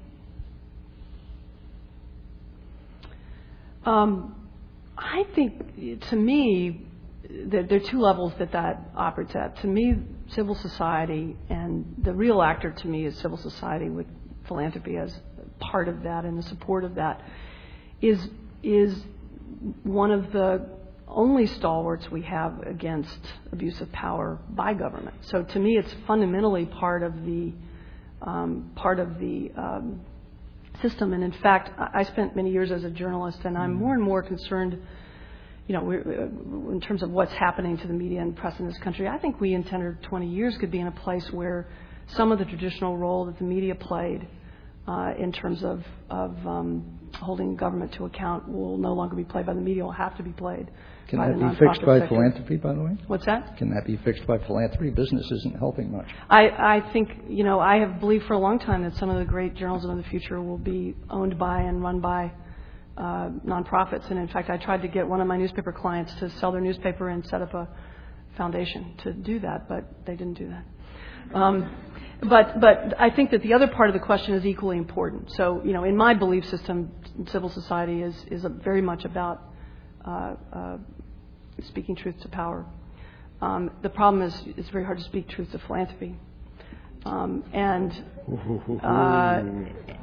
Um, I think, to me, there, there, are two levels that that operates at. To me, civil society, and the real actor to me is civil society with philanthropy as part of that and the support of that, is is one of the only stalwarts we have against abuse of power by government. So to me, it's fundamentally part of the um, part of the um, system. And in fact, I spent many years as a journalist, and I'm more and more concerned. You know, uh, in terms of what's happening to the media and press in this country, I think we in 10 or 20 years could be in a place where some of the traditional role that the media played uh, in terms of, of um, holding government to account will no longer be played by the media, will have to be played can that be fixed by sector. philanthropy, by the way? What's that? Can that be fixed by philanthropy? Business isn't helping much. I, I think, you know, I have believed for a long time that some of the great journalism of the future will be owned by and run by uh, nonprofits. And in fact, I tried to get one of my newspaper clients to sell their newspaper and set up a foundation to do that, but they didn't do that. Um, but but I think that the other part of the question is equally important. So you know, in my belief system, civil society is is very much about uh, uh, speaking truth to power. Um, the problem is it's very hard to speak truth to philanthropy. Um, and uh,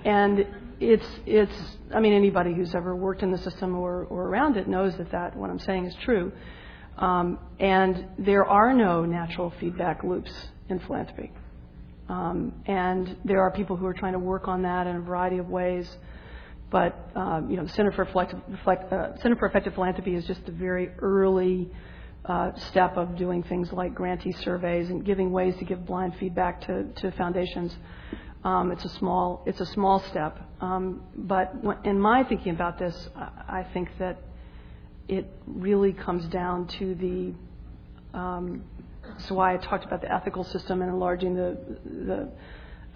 and it's it's I mean anybody who's ever worked in the system or, or around it knows that that what I'm saying is true. Um, and there are no natural feedback loops in philanthropy. Um, and there are people who are trying to work on that in a variety of ways. But um, you know, the Center for, uh, Center for Effective Philanthropy is just a very early uh, step of doing things like grantee surveys and giving ways to give blind feedback to, to foundations. Um, it's a small it's a small step, um, but in my thinking about this, I think that it really comes down to the. Um, so why I talked about the ethical system and enlarging the the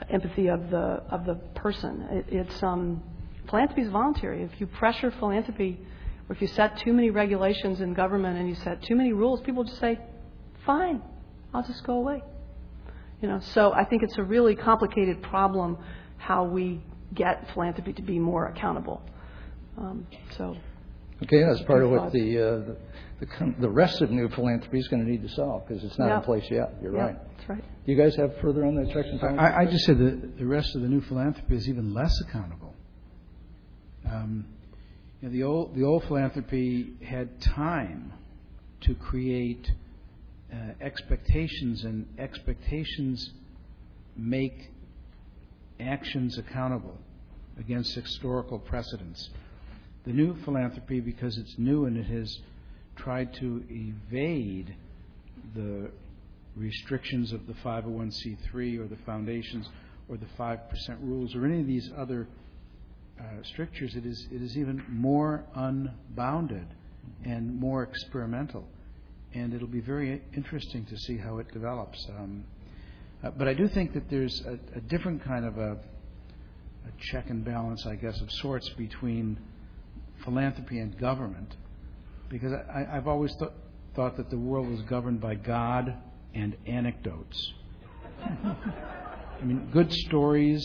empathy of the of the person. It, it's um, Philanthropy is voluntary. If you pressure philanthropy, or if you set too many regulations in government and you set too many rules, people just say, "Fine, I'll just go away." You know, so I think it's a really complicated problem how we get philanthropy to be more accountable. Um, so. Okay, that's part of what the, uh, the the, the rest of new philanthropy is going to need to solve because it's not yeah. in place yet. You're yeah, right. That's right. Do you guys have further on that section? I, I just said that the rest of the new philanthropy is even less accountable. Um, you know, the old the old philanthropy had time to create uh, expectations, and expectations make actions accountable against historical precedents. The new philanthropy, because it's new and it has tried to evade the restrictions of the 501c3 or the foundations or the 5% rules or any of these other uh, strictures, it is, it is even more unbounded and more experimental. And it'll be very interesting to see how it develops. Um, uh, but I do think that there's a, different kind of a, check and balance, I guess, of sorts between philanthropy and government. Because I, have always th- thought that the world was governed by God and anecdotes. I mean, good stories,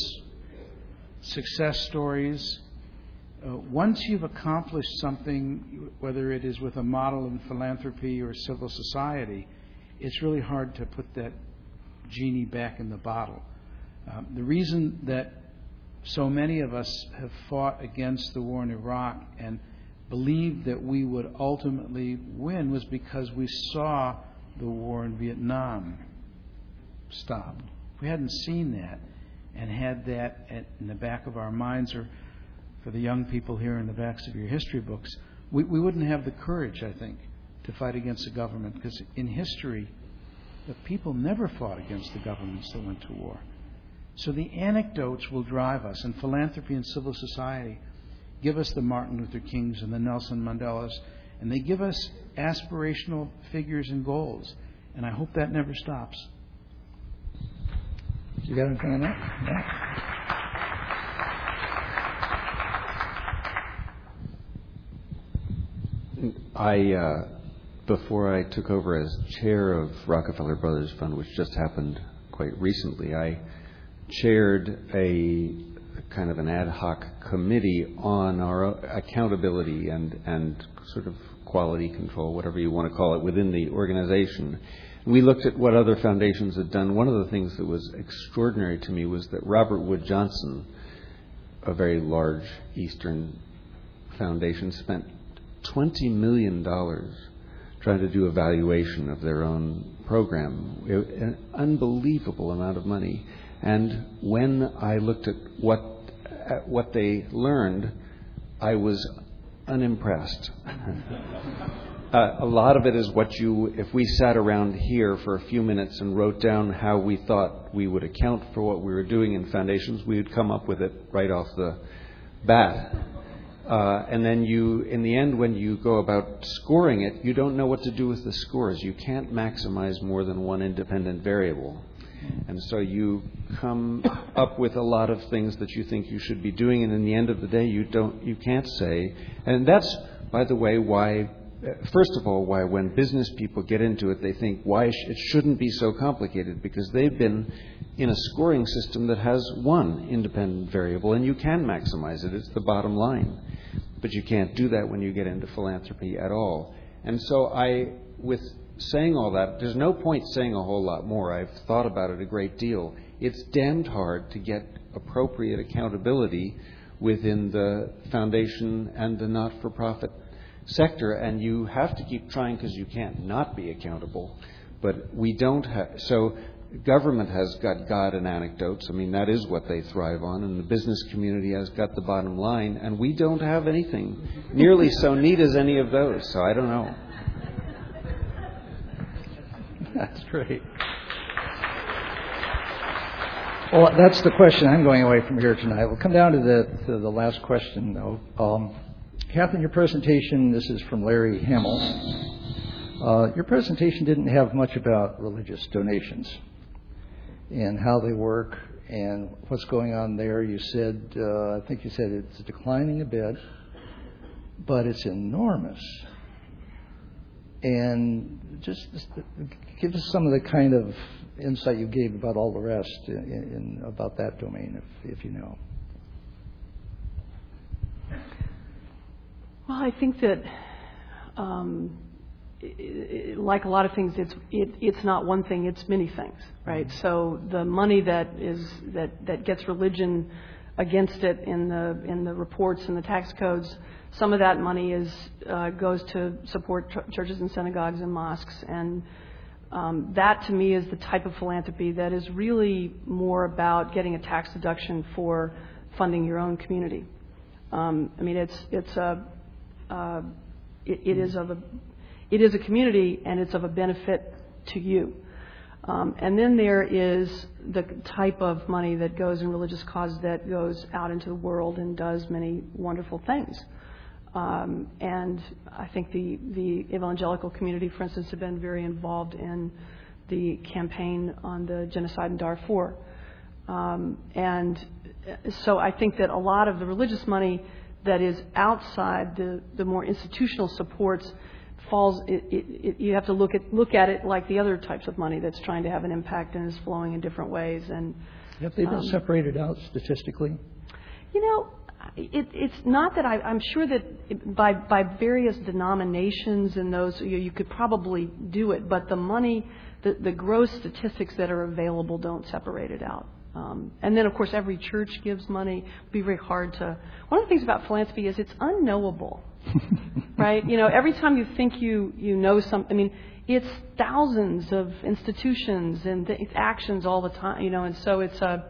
success stories. Uh, once you've accomplished something, whether it is with a model in philanthropy or civil society, it's really hard to put that genie back in the bottle. Um, the reason that so many of us have fought against the war in Iraq and believed that we would ultimately win was because we saw the war in Vietnam stop. If we hadn't seen that and had that at, in the back of our minds, or for the young people here in the backs of your history books, we, we wouldn't have the courage, I think, to fight against the government because in history, the people never fought against the governments that went to war. So the anecdotes will drive us, and philanthropy and civil society give us the Martin Luther Kings and the Nelson Mandelas, and they give us aspirational figures and goals. And I hope that never stops. You got anything on that? Yeah. I uh, before I took over as chair of Rockefeller Brothers Fund, which just happened quite recently, I chaired a kind of an ad hoc committee on our accountability and and sort of quality control, whatever you want to call it, within the organization. We looked at what other foundations had done. One of the things that was extraordinary to me was that Robert Wood Johnson, a very large Eastern foundation, spent $20 million trying to do evaluation of their own program. An unbelievable amount of money. And when I looked at what at what they learned, I was unimpressed. uh, a lot of it is what you, if we sat around here for a few minutes and wrote down how we thought we would account for what we were doing in foundations, we would come up with it right off the bat. Uh, and then you, in the end, when you go about scoring it, you don't know what to do with the scores. You can't maximize more than one independent variable. And so you come up with a lot of things that you think you should be doing, and in the end of the day, you don't, you can't say. And that's, by the way, why. First of all, why when business people get into it, they think why sh- it shouldn't be so complicated because they've been in a scoring system that has one independent variable, and you can maximize it. It's the bottom line, but you can't do that when you get into philanthropy at all. And so I, with saying all that, there's no point saying a whole lot more. I've thought about it a great deal. It's damned hard to get appropriate accountability within the foundation and the not for profit sector, and you have to keep trying because you can't not be accountable. But we don't have. So government has got God and anecdotes. I mean, that is what they thrive on, and the business community has got the bottom line, and we don't have anything nearly so neat as any of those. So I don't know. That's great. Well, that's the question I'm going away from here tonight. We'll come down to the, to the last question, though. Um, Katherine, your presentation, this is from Larry Hamill. Uh, your presentation didn't have much about religious donations and how they work and what's going on there. You said, uh, I think you said it's declining a bit, but it's enormous. And just give us some of the kind of insight you gave about all the rest in, in about that domain, if, if you know. Well, I think that, um, like a lot of things, it's it, it's not one thing; it's many things, right? Mm-hmm. So the money that is that that gets religion against it in the in the reports and the tax codes some of that money is uh, goes to support ch- churches and synagogues and mosques, and Um, that to me is the type of philanthropy that is really more about getting a tax deduction for funding your own community. Um, I mean, it's it's a uh, it, it is of a it is a community and it's of a benefit to you. Um, and then there is the type of money that goes in religious causes that goes out into the world and does many wonderful things. Um, and I think the, the evangelical community, for instance, have been very involved in the campaign on the genocide in Darfur. Um, and so I think that a lot of the religious money that is outside the, the more institutional supports falls. It, it, it, you have to look at look at it like the other types of money that's trying to have an impact and is flowing in different ways. And have they been um, separated out statistically? You know, it, it's not that I, I'm sure that by by various denominations and those you, you could probably do it, but the money, the the gross statistics that are available don't separate it out. Um, and then, of course, every church gives money. It'd be very hard to. One of the things about philanthropy is it's unknowable, right? You know, every time you think you you know something, I mean, it's thousands of institutions and th- actions all the time, you know, and so it's a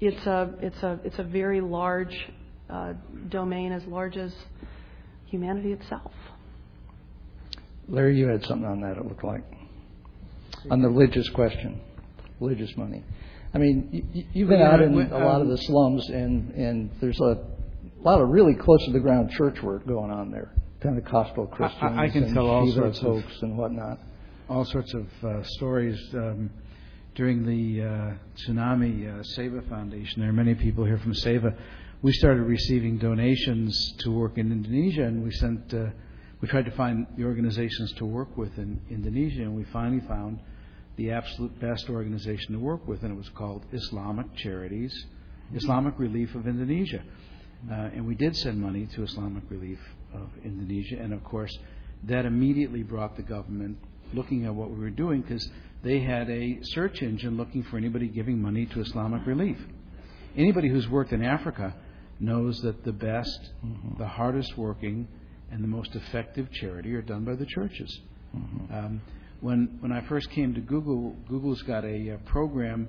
it's a it's a it's a very large uh, domain, as large as humanity itself. Larry, you had something on that. It looked like on the religious question, religious money. I mean, you've been out in a lot of the slums, and and there's a lot of really close to the ground church work going on there. Pentecostal Christians I, I can and tell all sorts folks of, and whatnot. All sorts of uh, stories. Um, during the uh, tsunami, uh, Seva Foundation, there are many people here from Seva. We started receiving donations to work in Indonesia, and we sent. Uh, we tried to find the organizations to work with in Indonesia, and we finally found the absolute best organization to work with, and it was called Islamic Charities, Islamic Relief of Indonesia. Uh, and we did send money to Islamic Relief of Indonesia, and of course, that immediately brought the government looking at what we were doing because they had a search engine looking for anybody giving money to Islamic Relief. Anybody who's worked in Africa knows that the best, mm-hmm. the hardest working, and the most effective charity are done by the churches. Mm-hmm. Um, when when I first came to Google, Google's got a, a program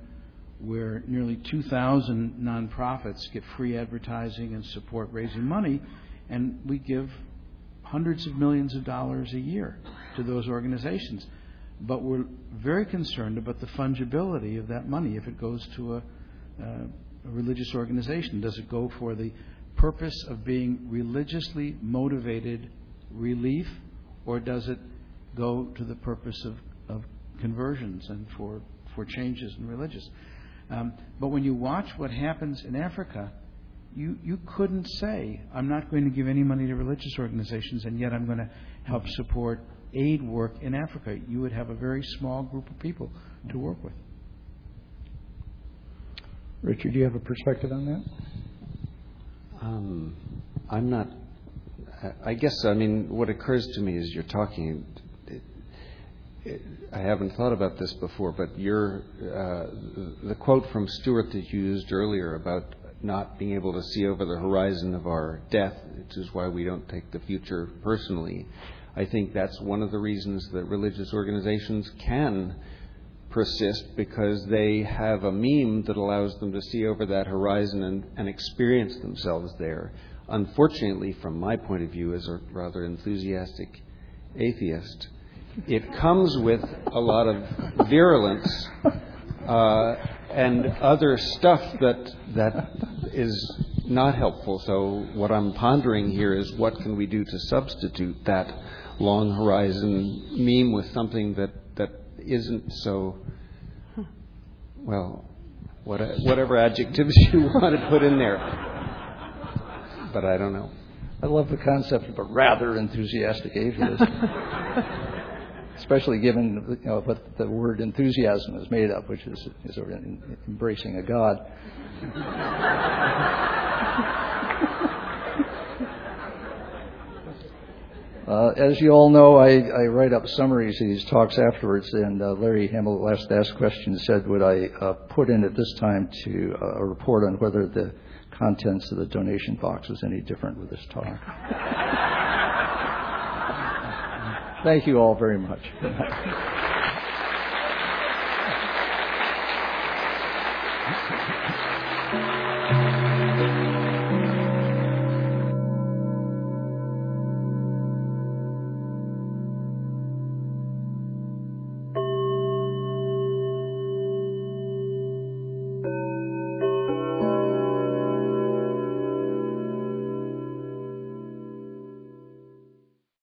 where nearly 2,000 nonprofits get free advertising and support raising money, and we give hundreds of millions of dollars a year to those organizations. But we're very concerned about the fungibility of that money if it goes to a, uh, a religious organization. Does it go for the purpose of being religiously motivated relief, or does it go to the purpose of, of conversions and for, for changes in religious. Um, but when you watch what happens in Africa, you, you couldn't say, I'm not going to give any money to religious organizations, and yet I'm going to help support aid work in Africa. You would have a very small group of people to work with. Richard, do you have a perspective on that? Um, I'm not. I guess, I mean, what occurs to me is you're talking, I haven't thought about this before, but your uh, the quote from Stewart that you used earlier about not being able to see over the horizon of our death, which is why we don't take the future personally. I think that's one of the reasons that religious organizations can persist because they have a meme that allows them to see over that horizon and, and experience themselves there. Unfortunately, from my point of view as a rather enthusiastic atheist, it comes with a lot of virulence uh, and other stuff that that is not helpful. So what I'm pondering here is what can we do to substitute that long horizon meme with something that that isn't so well what, whatever adjectives you want to put in there. But I don't know. I love the concept of a rather enthusiastic atheist. especially given you know, what the word enthusiasm is made of, which is, is embracing a God. Uh, as you all know, I, I, write up summaries of these talks afterwards, and uh, Larry Hamill, last asked question, said, Would I uh, put in at this time to uh, a report on whether the contents of the donation box was any different with this talk? Thank you all very much.